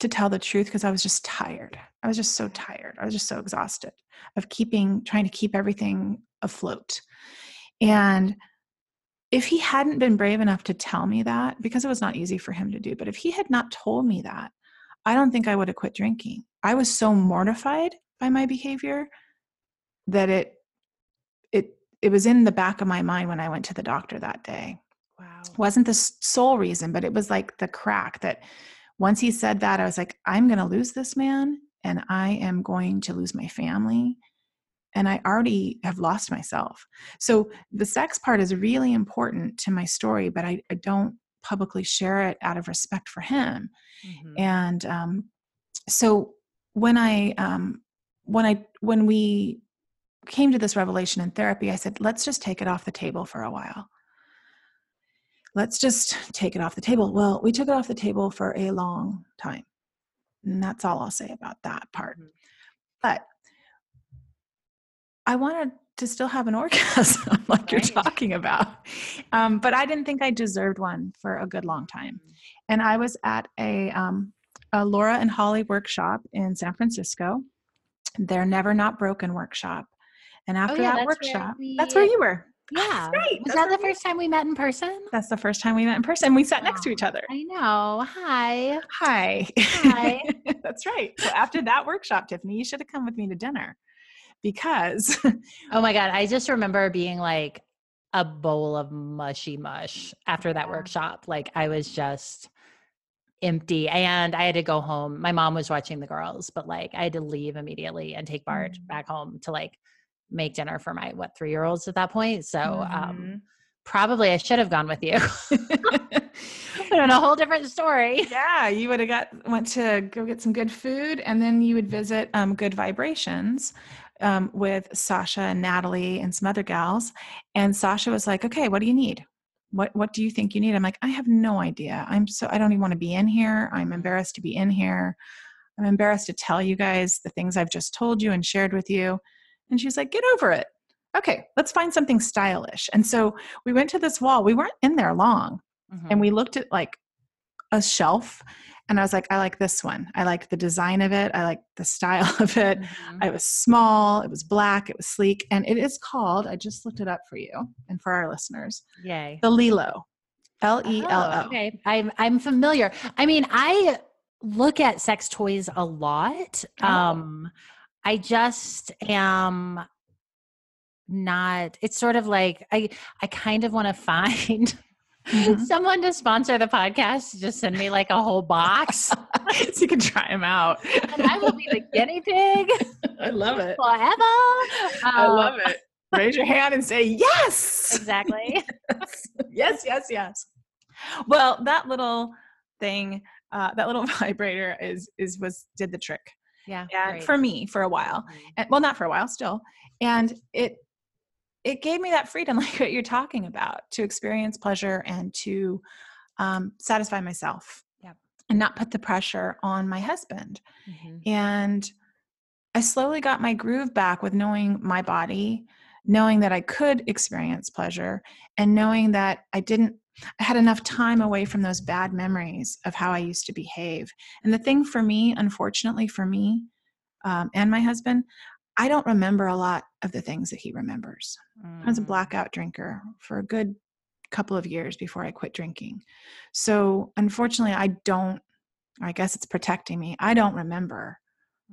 to tell the truth because I was just tired. I was just so tired. I was just so exhausted of keeping, trying to keep everything afloat. And if he hadn't been brave enough to tell me that, because it was not easy for him to do, but if he had not told me that, I don't think I would have quit drinking. I was so mortified by my behavior that it it it was in the back of my mind when I went to the doctor that day. Wow. Wasn't the sole reason, but it was like the crack that once he said that, I was like, I'm going to lose this man and I am going to lose my family. And I already have lost myself. So the sex part is really important to my story, but I, I don't publicly share it out of respect for him. Mm-hmm. And um, so when I um, when I when we came to this revelation in therapy, I said, let's just take it off the table for a while. Let's just take it off the table. Well, we took it off the table for a long time. And that's all I'll say about that part. Mm-hmm. But I wanted to still have an orgasm like right. you're talking about. Um, but I didn't think I deserved one for a good long time. Mm-hmm. And I was at a, um, a Laura and Holly workshop in San Francisco, their Never Not Broken workshop. And oh, after oh, yeah, that workshop, we, that's where you were. Yeah. Right. Was that's that the first time we met in person? That's the first time we met in person. We sat next to each other. I know. Hi. Hi. Hi. that's right. So after that workshop, Tiffany, you should have come with me to dinner because. oh my God. I just remember being like a bowl of mushy mush after that yeah. workshop. Like I was just empty and I had to go home. My mom was watching the girls, but like I had to leave immediately and take Bart mm-hmm. back home to like make dinner for my what three year olds at that point. So um, mm-hmm. um, probably I should have gone with you. but on a whole different story. Yeah, you would have got went to go get some good food, and then you would visit um, Good Vibrations. Um, with Sasha and Natalie and some other gals, and Sasha was like, "Okay, what do you need? What what do you think you need?" I'm like, "I have no idea. I'm so I don't even want to be in here. I'm embarrassed to be in here. I'm embarrassed to tell you guys the things I've just told you and shared with you." And she's like, get over it. Okay, let's find something stylish. And so we went to this wall. We weren't in there long. Mm-hmm. And we looked at like a shelf and I was like, I like this one. I like the design of it. I like the style of it. Mm-hmm. It was small, it was black, it was sleek, and it is called, I just looked it up for you and for our listeners. Yay. The Lelo. L E L O. Oh, okay. I'm I'm familiar. I mean, I look at sex toys a lot. Oh. Um I just am not it's sort of like I I kind of want to find Mm-hmm. someone to sponsor the podcast just send me like a whole box so you can try them out. And i will be the guinea pig i love it. forever. I love um, it. Raise your hand and say yes! Exactly. Yes yes yes. Well that little thing uh, that little vibrator is is was did the trick yeah and for me for a while and well not for a while still and it it gave me that freedom like what you're talking about to experience pleasure and to um, satisfy myself yeah. and not put the pressure on my husband mm-hmm. and i slowly got my groove back with knowing my body knowing that i could experience pleasure and knowing that i didn't I had enough time away from those bad memories of how I used to behave. And the thing for me, unfortunately for me um, and my husband, I don't remember a lot of the things that he remembers. Mm. I was a mm. blackout drinker for a good couple of years before I quit drinking. So unfortunately, I don't, I guess it's protecting me. I don't remember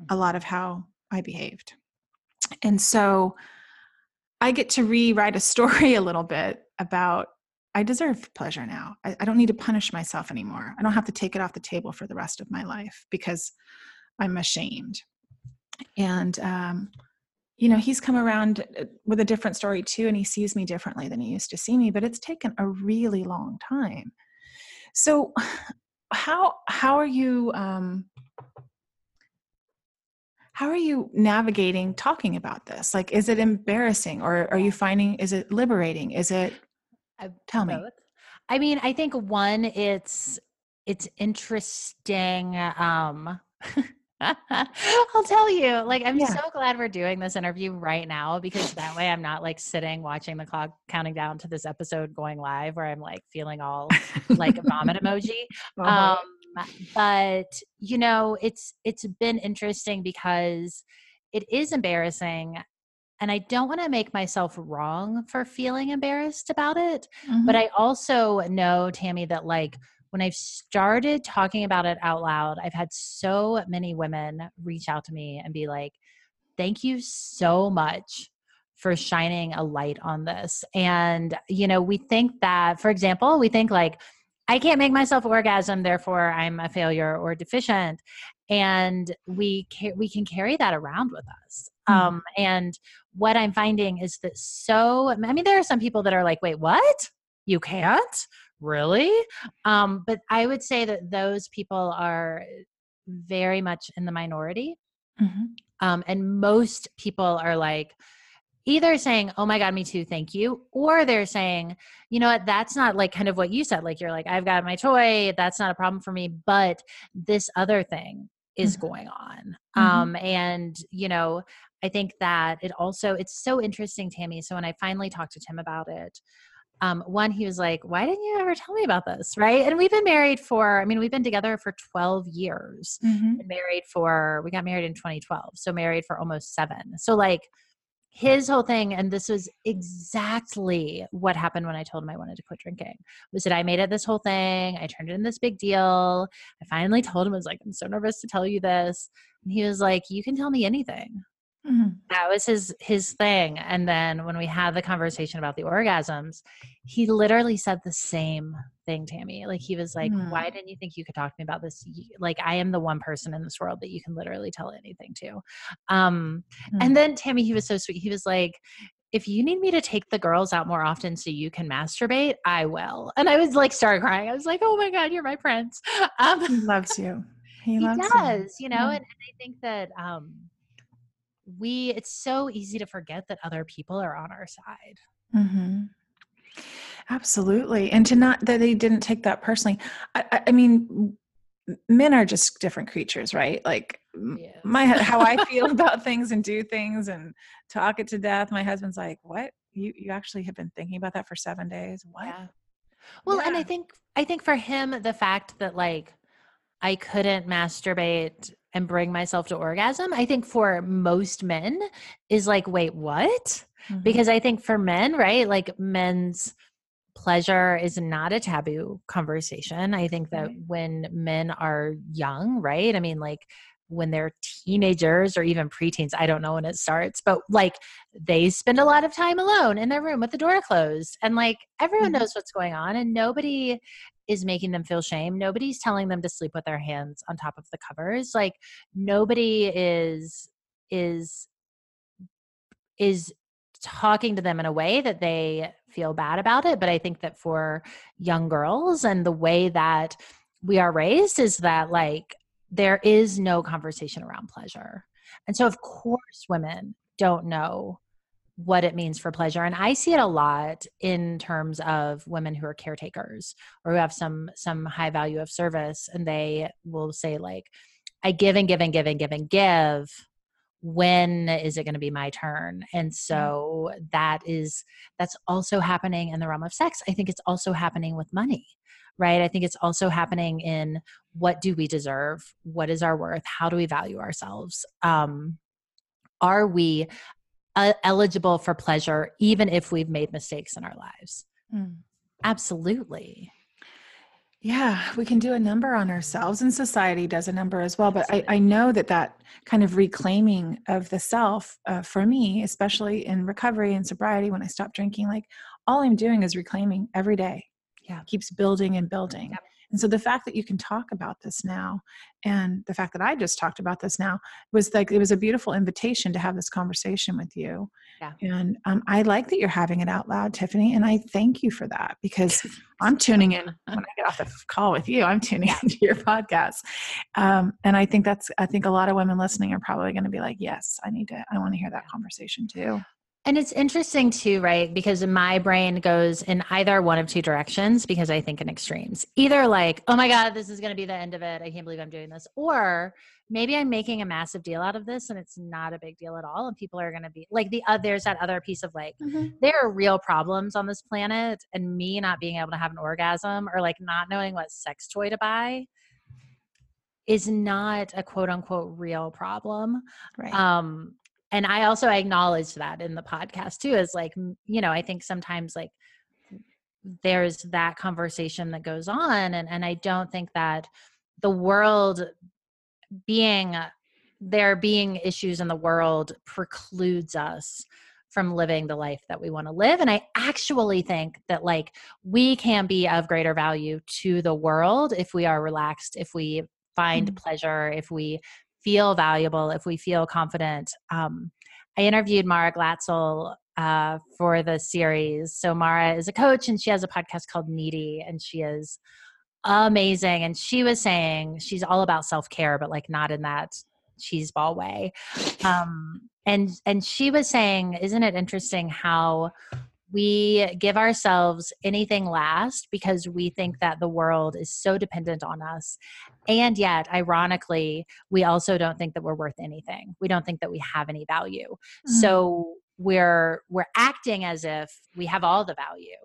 a mm. lot of how I behaved. And so I get to rewrite a story a little bit about I deserve pleasure now. I, I, don't need to punish myself anymore. I don't have to take it off the table for the rest of my life because I'm ashamed. And, um, you know, he's come around uh, with a different story too, and he sees me differently than he used to see me, but it's taken a really long time. So, how how are you um, how are you navigating talking about this like is it embarrassing or are you finding is it liberating is it I, Tell both. me. I mean, I think one, it's it's interesting. Um, I'll tell you, like, I'm Yeah. so glad we're doing this interview right now because that way I'm not like sitting watching the clock counting down to this episode going live where I'm like feeling all like a vomit emoji. Uh-huh. Um, but you know, it's it's been interesting because it is embarrassing, and I don't want to make myself wrong for feeling embarrassed about it. Mhm. But I also know, Tammi, that like when I've started talking about it out loud, I've had so many women reach out to me and be like, thank you so much for shining a light on this. And, you know, we think that, for example, we think like, I can't make myself orgasm, therefore I'm a failure or deficient. And we ca- we can carry that around with us. Mhm. Um, and what I'm finding is that so, I mean, there are some people that are like, wait, what? You can't? Really? Um, but I would say that those people are very much in the minority. Mhm. Um, and most people are like either saying, Oh my God, me too, thank you. Or they're saying, you know what, that's not like kind of what you said. Like you're like, I've got my toy, that's not a problem for me, but this other thing is Mhm. going on. Mhm. Um, and you know, I think that it also it's so interesting, Tammi. So when I finally talked to Tim about it, um, one, he was like, Why didn't you ever tell me about this? Right. And we've been married for, I mean, we've been together for 12 years Mhm. married for we got married in 2012 so married for almost seven so like his whole thing and this was exactly what happened when i told him i wanted to quit drinking was that i made it this whole thing i turned it in this big deal i finally told him i was like i'm so nervous to tell you this and he was like you can tell me anything Mhm. that was his his thing and then when we had the conversation about the orgasms he literally said the same thing tammi like he was like Hmm. why didn't you think you could talk to me about this like i am the one person in this world that you can literally tell anything to um Mm. and then tammi he was so sweet he was like if you need me to take the girls out more often so you can masturbate i will and i was like started crying i was like oh my god you're my prince um He loves you. He, he loves does you know Yeah. and, and i think that um we it's so easy to forget that other people are on our side you. hmm Absolutely, and to not that they didn't take that personally. I, I, mean, men are just different creatures, right? Like Yeah. my how I feel about things and do things and talk it to death. My husband's like, "What? You you actually have been thinking about that for seven days? What?" Yeah. Well, and I think I think for him the fact that like I couldn't masturbate and bring myself to orgasm, I think for most men is like, wait, what? Mhm. Because I think for men, right, like men's pleasure is not a taboo conversation. I think that Right. when men are young, right? I mean, like when they're teenagers or even preteens, I don't know when it starts, but like they spend a lot of time alone in their room with the door closed and like everyone Mhm. knows what's going on and nobody is making them feel shame. Nobody's telling them to sleep with their hands on top of the covers. Like nobody is is is talking to them in a way that they feel bad about it. But I think that for young girls and the way that we are raised is that like there is no conversation around pleasure. And so, of course, women don't know what it means for pleasure. And I see it a lot in terms of women who are caretakers or who have some some high value of service and they will say like I give and give and give and give and give. When is it going to be my turn? And so that is that's also happening in the realm of sex. I think it's also happening with money right? I think it's also happening in what do we deserve? What is our worth? How do we value ourselves? Um are we uh, eligible for pleasure even if we've made mistakes in our lives Mm. absolutely Yeah, we can do a number on ourselves, and society does a number as well. But I, I know that that kind of reclaiming of the self uh, for me, especially in recovery and sobriety, when I stopped drinking, like all I'm doing is reclaiming every day. Yeah. keeps building and building. Yep. And so the fact that you can talk about this now, and the fact that I just talked about this now, was like it was a beautiful invitation to have this conversation with you. Yeah. And um, I like that you're having it out loud, Tiffany, and I thank you for that because I'm tuning in when I get off the call with you. I'm tuning into your podcast, um, and I think that's. I think a lot of women listening are probably going to be like, "Yes, I need to. I want to hear that conversation too." And it's interesting too, right? Because my brain goes in either one of two directions because I think in extremes. Either like, oh my God, this is going to be the end of it. I can't believe I'm doing this. Or maybe I'm making a massive deal out of this and it's not a big deal at all. And people are going to be like, the uh, there's that other piece of like, mm-hmm. there are real problems on this planet. And me not being able to have an orgasm or like not knowing what sex toy to buy is not a quote unquote real problem. Right. Um, and I also acknowledge that in the podcast too, is like, you know, I think sometimes like there's that conversation that goes on. And, and I don't think that the world being there being issues in the world precludes us from living the life that we want to live and i actually think that like we can be of greater value to the world if we are relaxed if we find mm-hmm. pleasure if we feel valuable if we feel confident um, i interviewed mara glatzel uh, for the series so mara is a coach and she has a podcast called needy and she is amazing. And she was saying she's all about self care, but like not in that cheeseball way. Um, and and she was saying, isn't it interesting how we give ourselves anything last because we think that the world is so dependent on us. And yet, ironically, we also don't think that we're worth anything. We don't think that we have any value. Mm-hmm. So we're we're acting as if we have all the value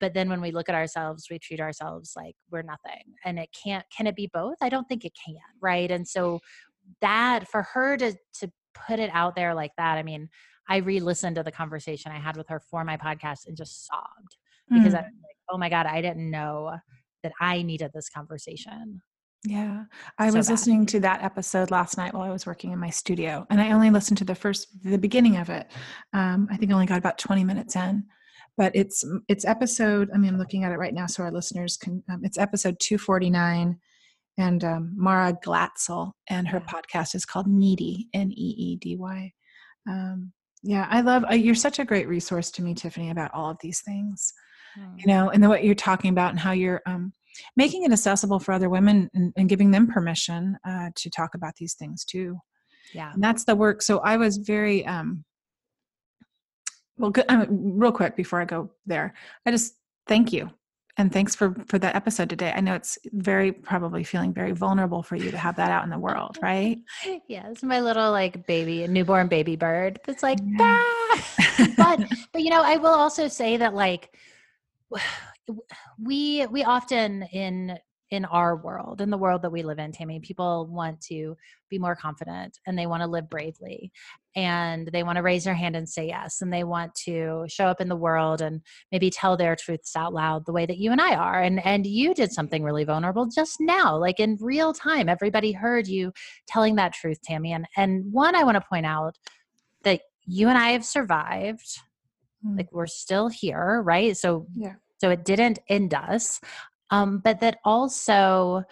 but then when we look at ourselves we treat ourselves like we're nothing and it can't can it be both i don't think it can right and so that for her to to put it out there like that i mean i re-listened to the conversation i had with her for my podcast and just sobbed because mm. i was like oh my god i didn't know that i needed this conversation yeah. I so was bad. listening to that episode last night while I was working in my studio, and I only listened to the first, the beginning of it. Um, I think I only got about 20 minutes in but it's it's episode i mean i'm looking at it right now so our listeners can um, it's episode 249 and um, mara glatzel and her podcast is called needy n-e-e-d-y um, yeah i love uh, you're such a great resource to me tiffany about all of these things mm. you know and the, what you're talking about and how you're um, making it accessible for other women and, and giving them permission uh, to talk about these things too yeah and that's the work so i was very um well, good. Um, real quick before I go there, I just thank you and thanks for for that episode today. I know it's very probably feeling very vulnerable for you to have that out in the world, right? Yeah, it's my little like baby, newborn baby bird that's like, yeah. but but you know, I will also say that like we we often in in our world, in the world that we live in, Tammi, people want to be more confident and they want to live bravely and they want to raise their hand and say yes and they want to show up in the world and maybe tell their truths out loud the way that you and I are. And and you did something really vulnerable just now, like in real time. Everybody heard you telling that truth, Tammi. And and one I want to point out that you and I have survived. Mm. Like we're still here, right? So yeah. So it didn't end us um, but that also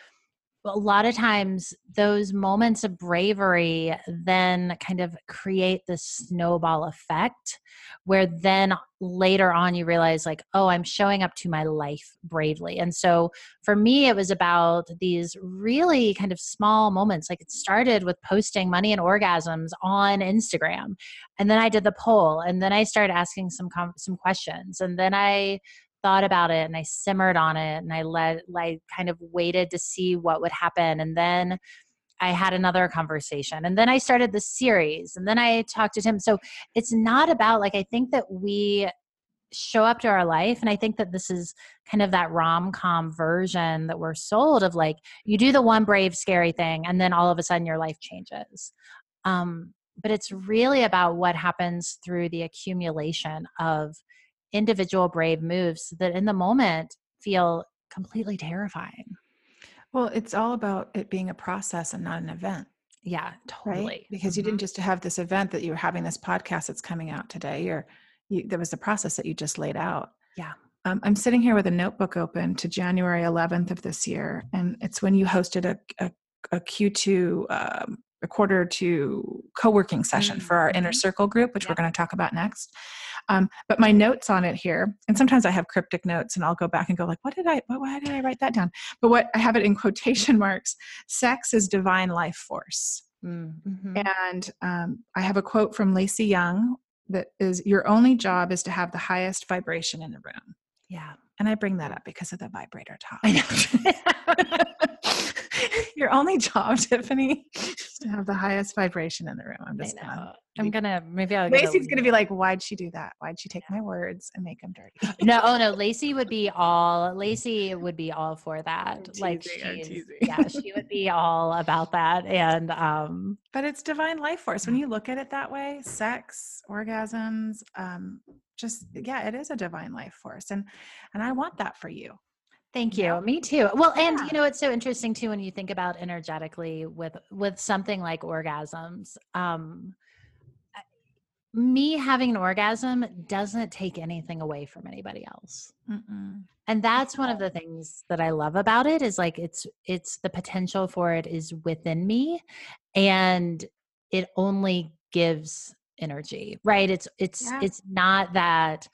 a lot of times those moments of bravery then kind of create this snowball effect where then later on you realize like oh i'm showing up to my life bravely. And so for me it was about these really kind of small moments like it started with posting money and orgasms on instagram and then i did the poll and then i started asking some com- some questions and then i thought about it and I simmered on it and I let like kind of waited to see what would happen and then I had another conversation and then I started the series and then I talked to Tim. So it's not about like I think that we show up to our life and I think that this is kind of that rom-com version that we're sold of like you do the one brave scary thing and then all of a sudden your life changes. Um but it's really about what happens through the accumulation of individual brave moves that in the moment feel completely terrifying. Well, it's all about it being a process and not an event. Yeah, totally. Right? Because mm-hmm. you didn't mm-hmm. just have this event that you were having this podcast that's coming out today, or you, there was a process that you just laid out. Yeah. Um, I'm sitting here with a notebook open to January 11th of this year, and it's when you hosted a, a, a Q2 um, a quarter to co-working session mm-hmm. for our inner mm-hmm. circle group which yeah. we're going to talk about next um, but my notes on it here, and sometimes I have cryptic notes, and I'll go back and go like, "What did I? why did I write that down?" But what I have it in quotation marks: "Sex is divine life force." Mm-hmm. And um, I have a quote from Lacey Young, that is your only job is to have the highest vibration in the room. Yeah. And I bring that up because of the vibrator talk. I know. your only job, Tiffany, is to have the highest vibration in the room. I'm just gonna. I'm gonna maybe I'll Lacey's gonna be like, why'd she do that? Why'd she take my words and make them dirty? no, oh no, Lacey would be all Lacey would be all for that. I'm like she's yeah, she would be all about that. And um but it's divine life force when you look at it that way sex orgasms um just yeah it is a divine life force and and i want that for you Thank you. Me too. Well, and Yeah. you know it's so interesting too when you think about energetically with with something like orgasms. Um me having an orgasm doesn't take anything away from anybody else. Mm-mm. And that's one of the things that I love about it is like it's it's the potential for it is within me and it only gives energy. Right? It's it's Yeah. it's not that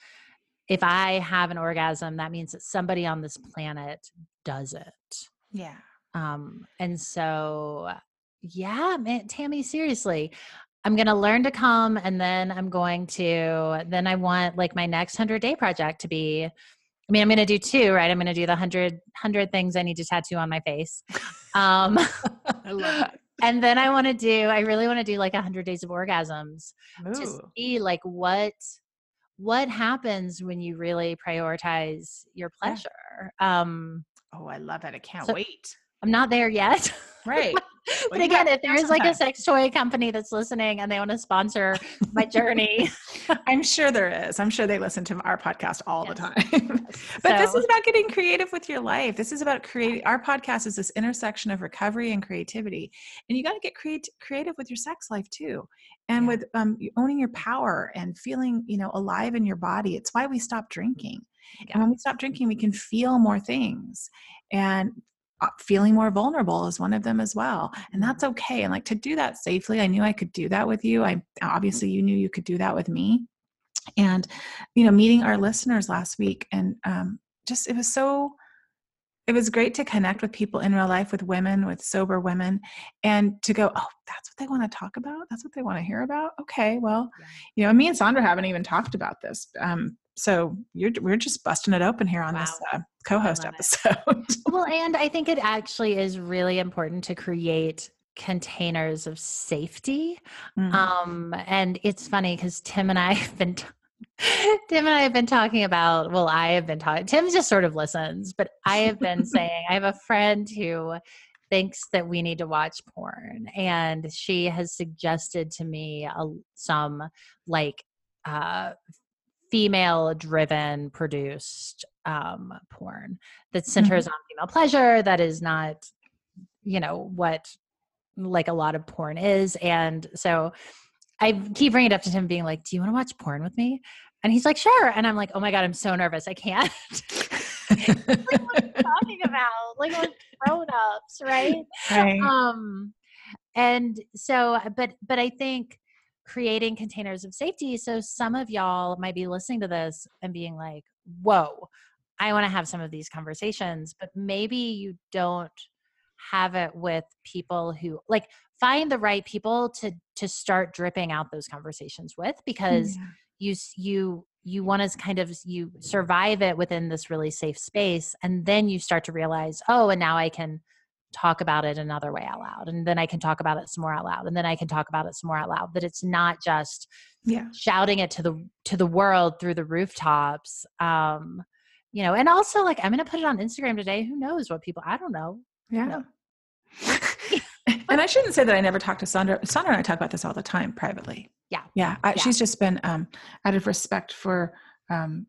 if I have an orgasm that means that somebody on this planet does it. yeah Um and so yeah, man Tammi seriously I'm going to learn to come and then I'm going to then I want like my next 100 day project to be I mean, I'm going to do two, right? I'm going to do the 100, 100 things I need to tattoo on my face. Um, i love that and then I want to do, I really want to do like a 100 days of orgasms to see like what, what happens when you really prioritize your Yeah. pleasure. Um, oh i love that i can't So- wait I'm not there yet. right but you again, if there is like a sex toy company that's listening and they want to sponsor my journey, i'm sure there is i'm sure they listen to our podcast all Yes. the time But this is about getting creative with your life. This is about creating. Our podcast is this intersection of recovery and creativity, and you got to get creat- creative with your sex life too, and Yeah. with um, owning your power and feeling, you know, alive in your body. It's why we stop drinking, Yeah. and when we stop drinking, we can feel more things, and feeling more vulnerable is one of them as well, and that's okay. And like to do that safely, I knew I could do that with you. I obviously you knew you could do that with me and you know meeting our listeners last week and um, just it was so it was great to connect with people in real life with women with sober women and to go oh that's what they want to talk about that's what they want to hear about okay well you know me and sondra haven't even talked about this um, so you're we're just busting it open here on this uh, co-host episode well, and I think it actually is really important to create containers of safety. Mhm. Um, and it's funny because Tim and I have been. T- Tim and I have been talking about, well, I have been talking, Tim just sort of listens, but I have been saying, I have a friend who thinks that we need to watch porn. And she has suggested to me a, some like uh, female driven produced um, porn that centers on female pleasure, that is not, you know, what like a lot of porn is. And so I keep bringing it up to him, being like, Do you want to watch porn with me? And he's like, Sure. And I'm like, Oh my God, I'm so nervous. I can't. talking about like we're grown ups, right? Right. um and so but but i think creating containers of safety so some of y'all might be listening to this and being like whoa i want to have some of these conversations but maybe you don't have it with people who like find the right people to to start dripping out those conversations with because Yeah. you you you want to kind of you survive it within this really safe space and then you start to realize oh and now i can talk about it another way out loud and then i can talk about it some more out loud and then i can talk about it some more out loud that it's not just yeah shouting it to the to the world through the rooftops um you know and also like i'm gonna put it on instagram today who knows what people i don't know Yeah. No. and I shouldn't say that I never talk to Sondra. Sondra and I talk about this all the time privately. Yeah. Yeah. I, Yeah. She's just been um, out of respect for um,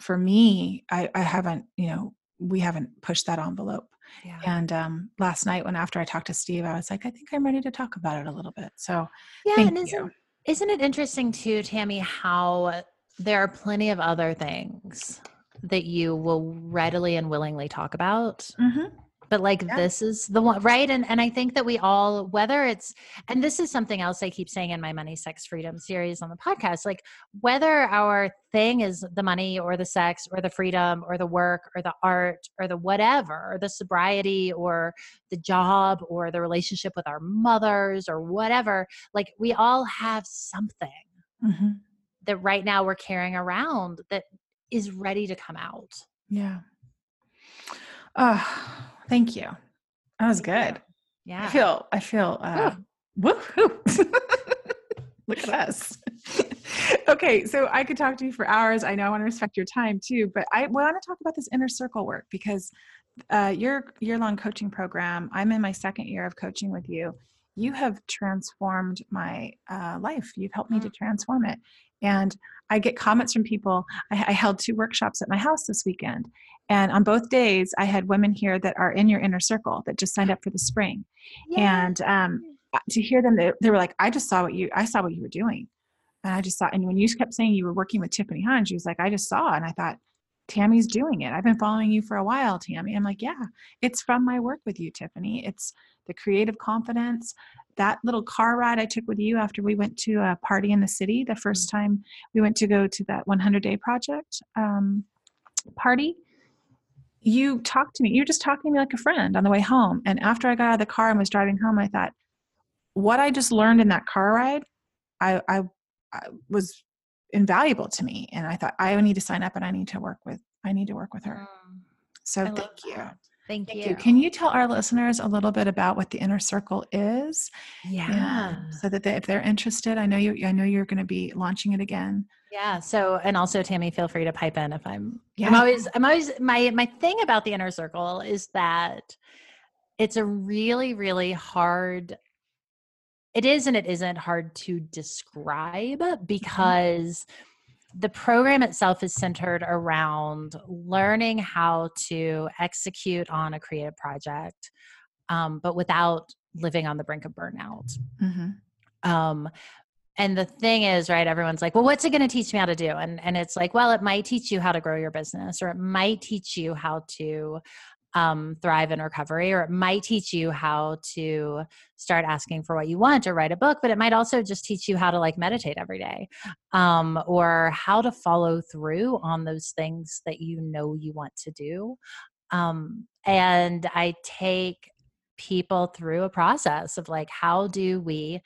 for me. I, I haven't, you know, we haven't pushed that envelope. Yeah And um, last night, when after I talked to Steve, I was like, I think I'm ready to talk about it a little bit. So yeah and isn't, isn't it interesting too tammi how there are plenty of other things that you will readily and willingly talk about Mhm. But like Yeah. this is the one right and and i think that we all whether it's and this is something else i keep saying in my money sex freedom series on the podcast like whether our thing is the money or the sex or the freedom or the work or the art or the whatever or the sobriety or the job or the relationship with our mothers or whatever like we all have something Mhm. that right now we're carrying around that is ready to come out. Yeah. Oh, thank you. That was good. Yeah. I feel, I feel, uh, woohoo. Look at us. okay, so I could talk to you for hours. I know I want to respect your time too, but I want to talk about this inner circle work because uh, your year long coaching program, I'm in my second year of coaching with you. You have transformed my uh, life. You've helped me to Mm. transform it. And I get comments from people. I, I held two workshops at my house this weekend. And on both days, I had women here that are in your inner circle that just signed up for the spring. And um, to hear them, they, they were like, I just saw what you, I saw what you were doing. And I just saw, and when you kept saying you were working with Tiffany Han, she was like, I just saw. And I thought, Tammi's doing it. I've been following you for a while, Tammi. I'm like, yeah, it's from my work with you, Tiffany. It's the creative confidence. That little car ride I took with you after we went to a party in the city the first time we went to go to that 100 day project um, party. You talked to me. You were just talking to me like a friend on the way home. And after I got out of the car and was driving home, I thought, what I just learned in that car ride, I, I, I was invaluable to me. And I thought I need to sign up and I need to work with I need to work with her. Mm, So I thank you. that. Thank, Thank you. you. Can you tell our listeners a little bit about what the inner circle is? Yeah. So that they, if they're interested, I know you I know you're going to be launching it again. Yeah. So, and also Tammi, feel free to pipe in if I'm. Yeah. I'm always. I'm always. My my thing about the inner circle is that it's a really really hard. It is and it isn't hard to describe mm-hmm. because the program itself is centered around learning how to execute on a creative project, um, but without living on the brink of burnout. Mm-hmm. um and the thing is right everyone's like well what's it going to teach me how to do and and it's like well it might teach you how to grow your business or it might teach you how to um, thrive in recovery or it might teach you how to start asking for what you want or write a book but it might also just teach you how to like meditate every day um, or how to follow through on those things that you know you want to do. Um, and i take people through a process of like how do we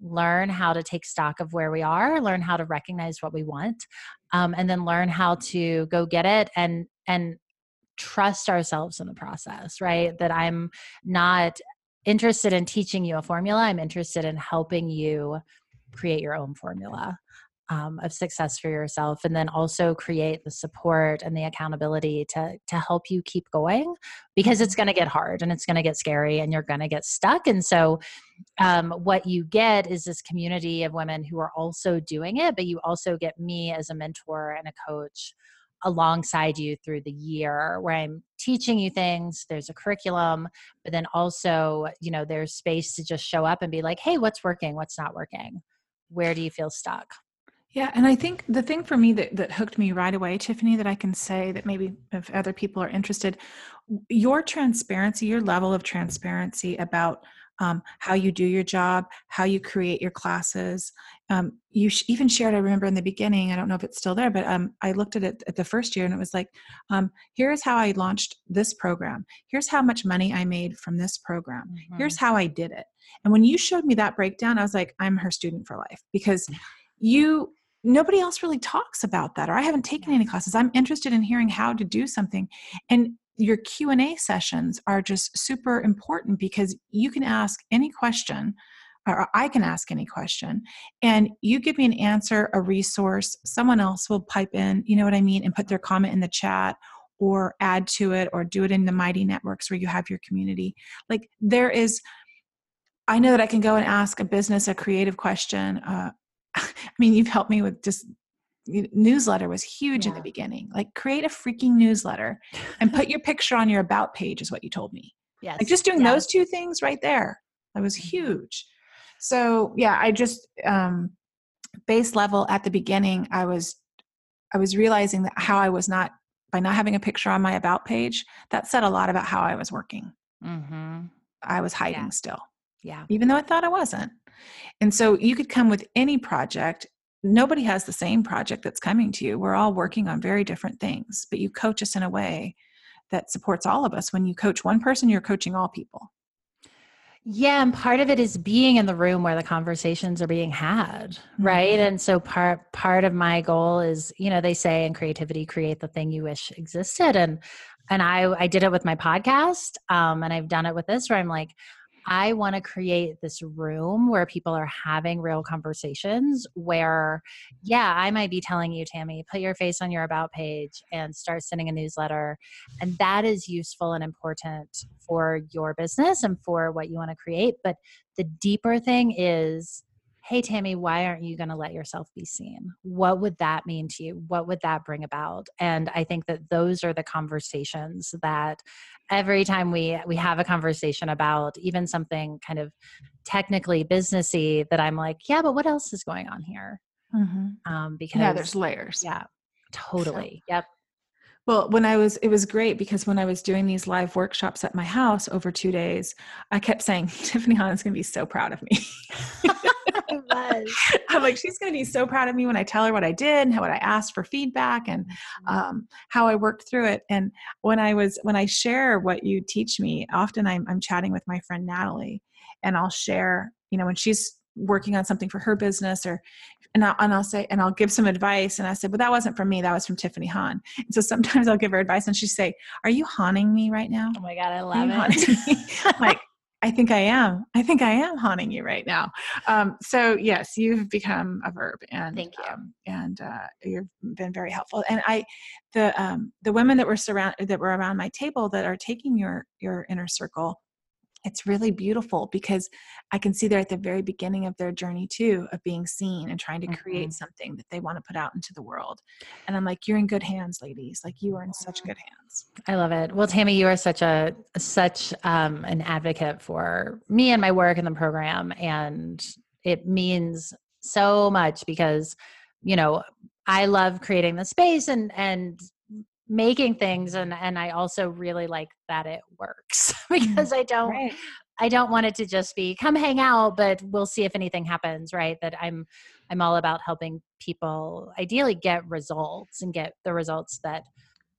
learn how to take stock of where we are learn how to recognize what we want um, and then learn how to go get it and and trust ourselves in the process right? That i'm not interested in teaching you a formula i'm interested in helping you create your own formula um, of success for yourself and then also create the support and the accountability to to help you keep going because it's going to get hard and it's going to get scary and you're going to get stuck and so um, what you get is this community of women who are also doing it but you also get me as a mentor and a coach alongside you through the year where i'm teaching you things there's a curriculum but then also you know there's space to just show up and be like hey what's working? What's not working? Where do you feel stuck? Yeah, and I think the thing for me that, that hooked me right away, Tiffany, that I can say that maybe if other people are interested, your transparency, your level of transparency about um, how you do your job, how you create your classes. Um, you sh- even shared, I remember in the beginning, I don't know if it's still there, but um, I looked at it at the first year and it was like, um, here's how I launched this program. Here's how much money I made from this program. Here's how I did it. And when you showed me that breakdown, I was like, I'm her student for life because you nobody else really talks about that or i haven't taken any classes i'm interested in hearing how to do something and your q&a sessions are just super important because you can ask any question or i can ask any question and you give me an answer a resource someone else will pipe in you know what i mean and put their comment in the chat or add to it or do it in the mighty networks where you have your community. Like there is i know that i can go and ask a business a creative question uh, I mean, you've helped me with just newsletter was huge in the beginning. Like create a freaking newsletter and put your picture on your about page is what you told me. yes Like just doing Yeah. those two things right there. That was Mhm. huge. So yeah, I just um base level at the beginning, I was I was realizing that how I was not by not having a picture on my about page, that said a lot about how I was working. mm-hmm. I was hiding Yeah. still yeah even though I thought I wasn't. And so you could come with any project. Nobody has the same project that's coming to you. We're all working on very different things, but you coach us in a way that supports all of us. When you coach one person, you're coaching all people. Yeah, and part of it is being in the room where the conversations are being had, mm-hmm. right? And so part part of my goal is, you know, they say in creativity create the thing you wish existed and and I I did it with my podcast um and I've done it with this where I'm like I want to create this room where people are having real conversations where, yeah, I might be telling you, Tammi, put your face on your about page and start sending a newsletter. And that is useful and important for your business and for what you want to create. But the deeper thing is, hey tammi why aren't you going to let yourself be seen what would that mean to you what would that bring about and i think that those are the conversations that every time we we have a conversation about even something kind of technically businessy that i'm like yeah but what else is going on here mm-hmm. um because yeah there's layers yeah totally so. yep well, when I was, it was great because when I was doing these live workshops at my house over two days, I kept saying, Tiffany Han is going to be so proud of me. I'm like, she's going to be so proud of me when I tell her what I did and how what I asked for feedback and mm-hmm. um, how I worked through it. And when I was, when I share what you teach me, often I'm, I'm chatting with my friend Natalie and I'll share, you know, when she's working on something for her business or and I'll, and I'll say and I'll give some advice and I said but that wasn't from me that was from Tiffany Han. And so sometimes I'll give her advice and she say are you haunting me right now? Oh my god I love it. like I think I am. I think I am haunting you right now. Um, so yes, you've become a verb, and thank you, um, and uh, you've been very helpful. And I, the um, the women that were surround that were around my table that are taking your your inner circle it's really beautiful because I can see they're at the very beginning of their journey too of being seen and trying to create mm-hmm. something that they want to put out into the world. And I'm like, you're in good hands, ladies. Like you are in such good hands. I love it. Well, Tammi, you are such a such um, an advocate for me and my work in the program, and it means so much because you know I love creating the space and and making things and and I also really like that it works mm, because I don't right. I don't want it to just be come hang out but we'll see if anything happens right that I'm I'm all about helping people ideally get results and get the results that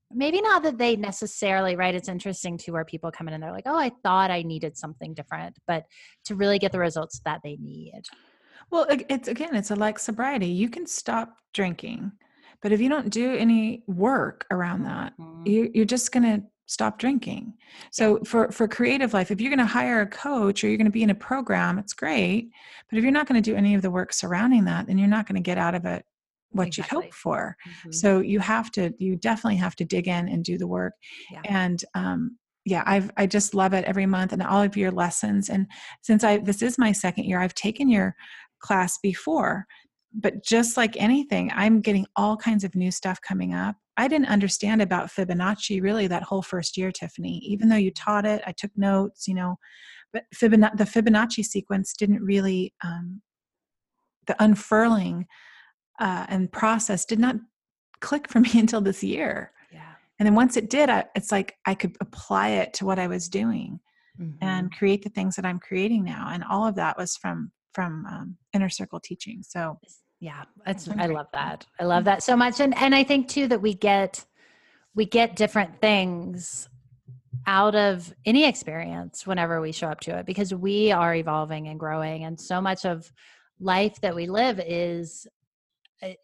maybe not that they necessarily right it's interesting to where people come in and they're like oh I thought I needed something different but to really get the results that they need well it's again it's a like sobriety you can stop drinking but if you don't do any work around that, mm-hmm. you, you're just going to stop drinking. So for for creative life, if you're going to hire a coach or you're going to be in a program, it's great. But if you're not going to do any of the work surrounding that, then you're not going to get out of it what exactly. you hope for. Mm-hmm. So you have to you definitely have to dig in and do the work. Yeah. And um yeah, I've I just love it every month and all of your lessons. And since I this is my second year, I've taken your class before but just like anything, I'm getting all kinds of new stuff coming up. I didn't understand about Fibonacci really that whole first year, Tiffany. Even though you taught it, I took notes, you know, but Fibonacci, the Fibonacci sequence didn't really, um, the unfurling uh, and process did not click for me until this year. Yeah. And then once it did, I, it's like I could apply it to what I was doing mm-hmm. and create the things that I'm creating now. And all of that was from from um, inner circle teaching. So yeah, it's, I love that. I love that so much. And, and I think too, that we get, we get different things out of any experience whenever we show up to it because we are evolving and growing and so much of life that we live is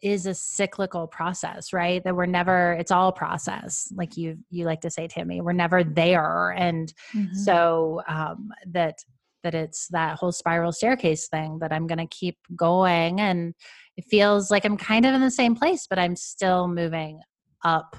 is a cyclical process right that we're never it's all process like you you like to say tammi we're never there and mm-hmm. so um that that it's that whole spiral staircase thing that I'm going to keep going. And it feels like I'm kind of in the same place, but I'm still moving up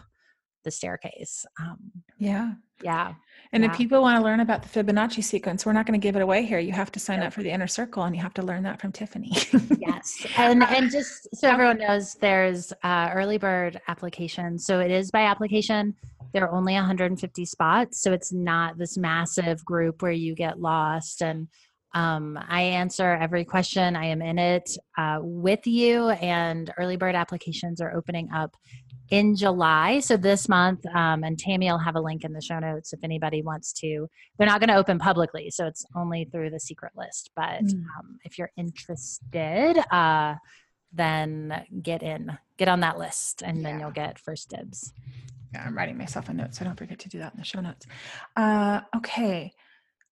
the staircase. Um, yeah. Yeah. And yeah. if people want to learn about the Fibonacci sequence, we're not going to give it away here. You have to sign up for the inner circle and you have to learn that from Tiffany. yes. And and just so everyone knows there's uh, early bird application. So it is by application. There are only 150 spots. So it's not this massive group where you get lost and um, I answer every question. I am in it uh, with you, and early bird applications are opening up in July. So this month, um, and Tammi will have a link in the show notes if anybody wants to. They're not going to open publicly, so it's only through the secret list. But mm. um, if you're interested, uh, then get in, get on that list, and yeah. then you'll get first dibs. Yeah, I'm writing myself a note, so don't forget to do that in the show notes. Uh, okay,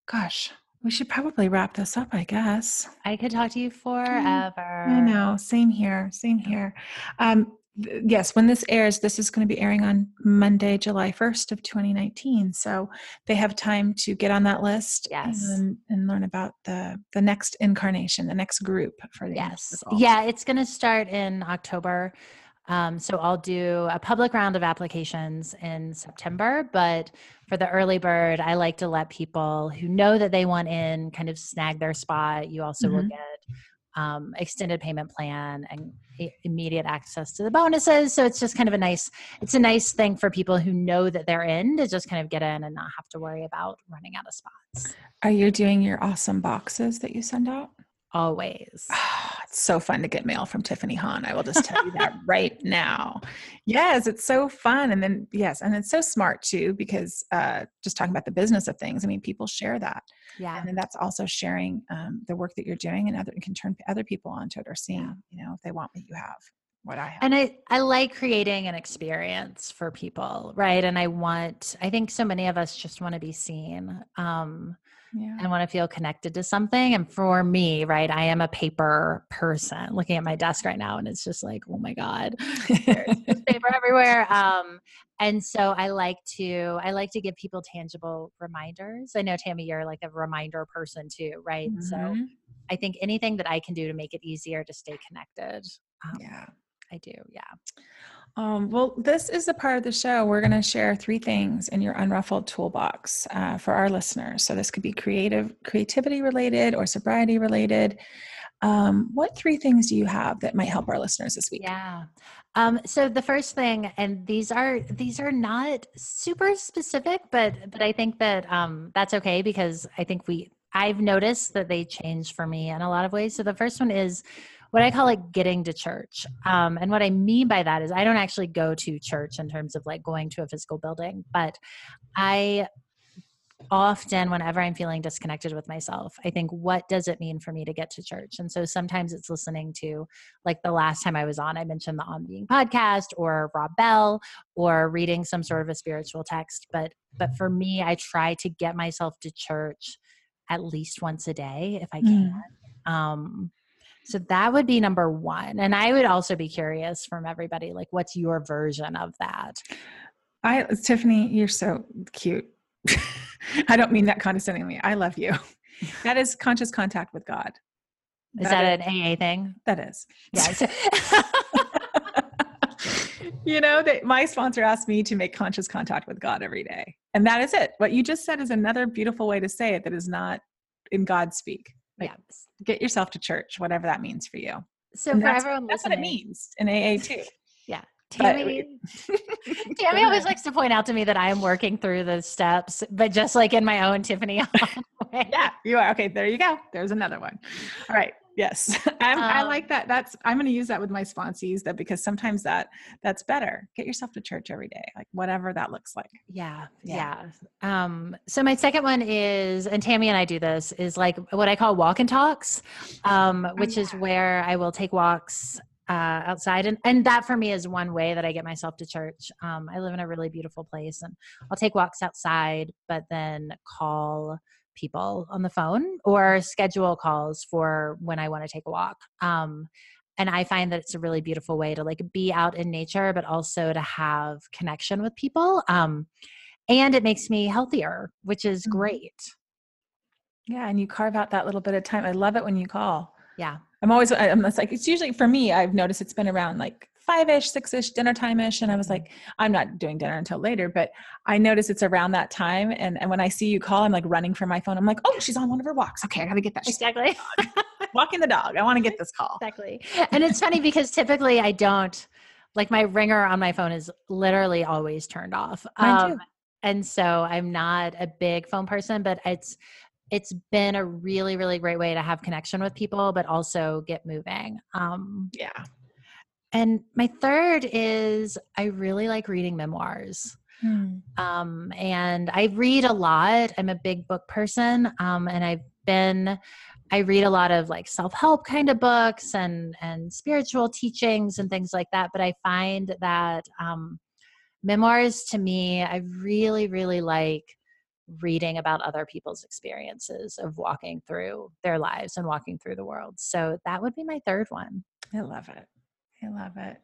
gosh, we should probably wrap this up, I guess. I could talk to you forever. I know. Same here. Same here. Um, yes, when this airs, this is going to be airing on Monday, July 1st of 2019. So they have time to get on that list Yes. and, and learn about the the next incarnation, the next group for the Yes. Yeah, it's going to start in October. Um, so I'll do a public round of applications in September. But for the early bird, I like to let people who know that they want in kind of snag their spot. You also will Mhm. get um, extended payment plan and immediate access to the bonuses. So it's just kind of a nice, it's a nice thing for people who know that they're in to just kind of get in and not have to worry about running out of spots. Are you doing your awesome boxes that you send out? Always. It's so fun to get mail from Tiffany Han. I will just tell you that right now. Yes, it's so fun. And then, yes, and it's so smart too, because uh, just talking about the business of things, I mean, people share that. Yeah. And then that's also sharing um, the work that you're doing and other can turn other people onto it or seeing, Yeah. you know, if they want what you have, what I have. and I, I like creating an experience for people right and i want i think so many of us just want to be seen um, yeah. and want to feel connected to something and for me right i am a paper person looking at my desk right now and it's just like oh my god there's paper everywhere um, and so i like to i like to give people tangible reminders i know tammi you're like a reminder person too right so Mhm. i think anything that i can do to make it easier to stay connected um, yeah. i do yeah Um, well, this is the part of the show. We're going to share three things in your unruffled toolbox uh, for our listeners. So this could be creative, creativity related, or sobriety related. Um, what three things do you have that might help our listeners this week? Yeah. Um, so the first thing, and these are these are not super specific, but but I think that um, that's okay because I think we I've noticed that they change for me in a lot of ways. So the first one is what I call like getting to church, um, and what I mean by that is I don't actually go to church in terms of like going to a physical building, but I often whenever i'm feeling disconnected with myself i think what does it mean for me to get to church and so sometimes it's listening to like the last time I was on, I mentioned the On Being podcast or Rob Bell or reading some sort of a spiritual text. But but for me, I try to get myself to church at least once a day if I can. Um, so that would be number one. And I would also be curious from everybody, like, what's your version of that? I, Tiffany, you're so cute. I don't mean that condescendingly. I love you. That is conscious contact with God. Is that, an AA thing? That is. Yes. you know that my sponsor asked me to make conscious contact with God every day, and that is it. What you just said is another beautiful way to say it that is not in God speak. Like, yeah. Get yourself to church, whatever that means for you. So And for that's, everyone that's what it means in AA too. yeah. Tammi, Tammi always likes to point out to me that I am working through the steps, but just like in my own Tiffany yeah, you are. Okay, there you go. There's another one. All right. Yes, I'm, I Um, like that. That's I'm going to use that with my sponsees. That because sometimes that that's better. Get yourself to church every day, like whatever that looks like. Yeah, Yeah. yeah. Um, so my second one is, and Tammi and I do this, is like what I call walk and talks, um, which is where I will take walks uh, outside, and and that for me is one way that I get myself to church. Um, I live in a really beautiful place, and I'll take walks outside, but then call people on the phone or schedule calls for when I want to take a walk. Um, and I find that it's a really beautiful way to like be out in nature, but also to have connection with people. Um, and it makes me healthier, which is Mhm. great. Yeah, and you carve out that little bit of time. I love it when you call. Yeah. I'm always, I'm like, it's usually for me, I've noticed it's been around like five ish, six ish, dinner time ish. And I was like, I'm not doing dinner until later, but I notice it's around that time. And, and when I see you call, I'm like running for my phone. I'm like, oh, she's on one of her walks. Okay, I got to get that. She's Exactly. walking the dog. I want to get this call. exactly. And it's funny because typically I don't like my ringer on my phone is literally always turned off. Um, and so I'm not a big phone person, but it's it's been a really really great way to have connection with people, but also get moving. Um, Yeah. And my third is I really like reading memoirs. Hmm. um, and I read a lot. I'm a big book person, um, and I've been. I read a lot of like self-help kind of books and and spiritual teachings and things like that. But I find that um, memoirs to me, I really really like reading about other people's experiences of walking through their lives and walking through the world. So that would be my third one. I love it. I love it.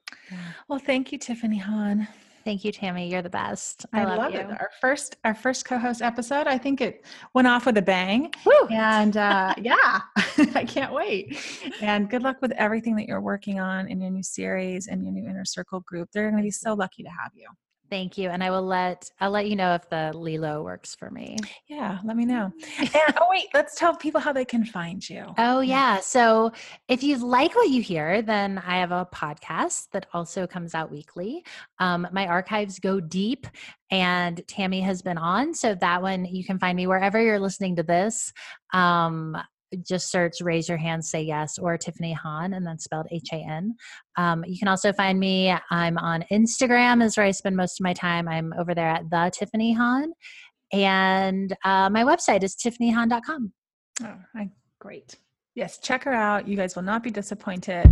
Well, thank you, Tiffany Han. Thank you, Tammi. You're the best. I, I love, love it. Our first, our first co-host episode. I think it went off with a bang. Woo! And uh, yeah, I can't wait. And good luck with everything that you're working on in your new series and your new inner circle group. They're going to be so lucky to have you. Thank you. And I will let I'll let you know if the Lelo works for me. Yeah, let me know. And oh wait, let's tell people how they can find you. Oh yeah. So if you like what you hear, then I have a podcast that also comes out weekly. Um, my archives go deep and Tammi has been on. So that one you can find me wherever you're listening to this. Um, just search raise your hand say yes or tiffany han and then spelled h-a-n um, you can also find me i'm on instagram is where i spend most of my time. I'm over there at the tiffany han. And uh, my website is tiffanyhan.com oh I, great. Yes check her out. You guys will not be disappointed.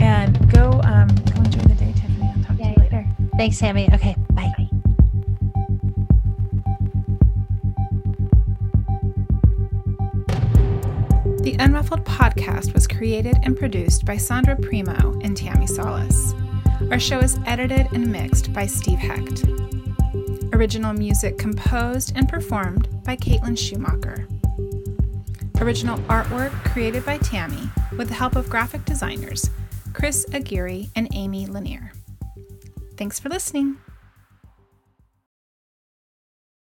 And go um, go enjoy the day tiffany. I'll talk yeah, to you later. thanks sammy okay bye. bye. The Unruffled podcast was created and produced by Sondra Primeaux and Tammi Salas. Our show is edited and mixed by Steve Hecht. Original music composed and performed by Caitlin Schumacher. Original artwork created by Tammi with the help of graphic designers Chris Aguirre and Amy Lanier. Thanks for listening.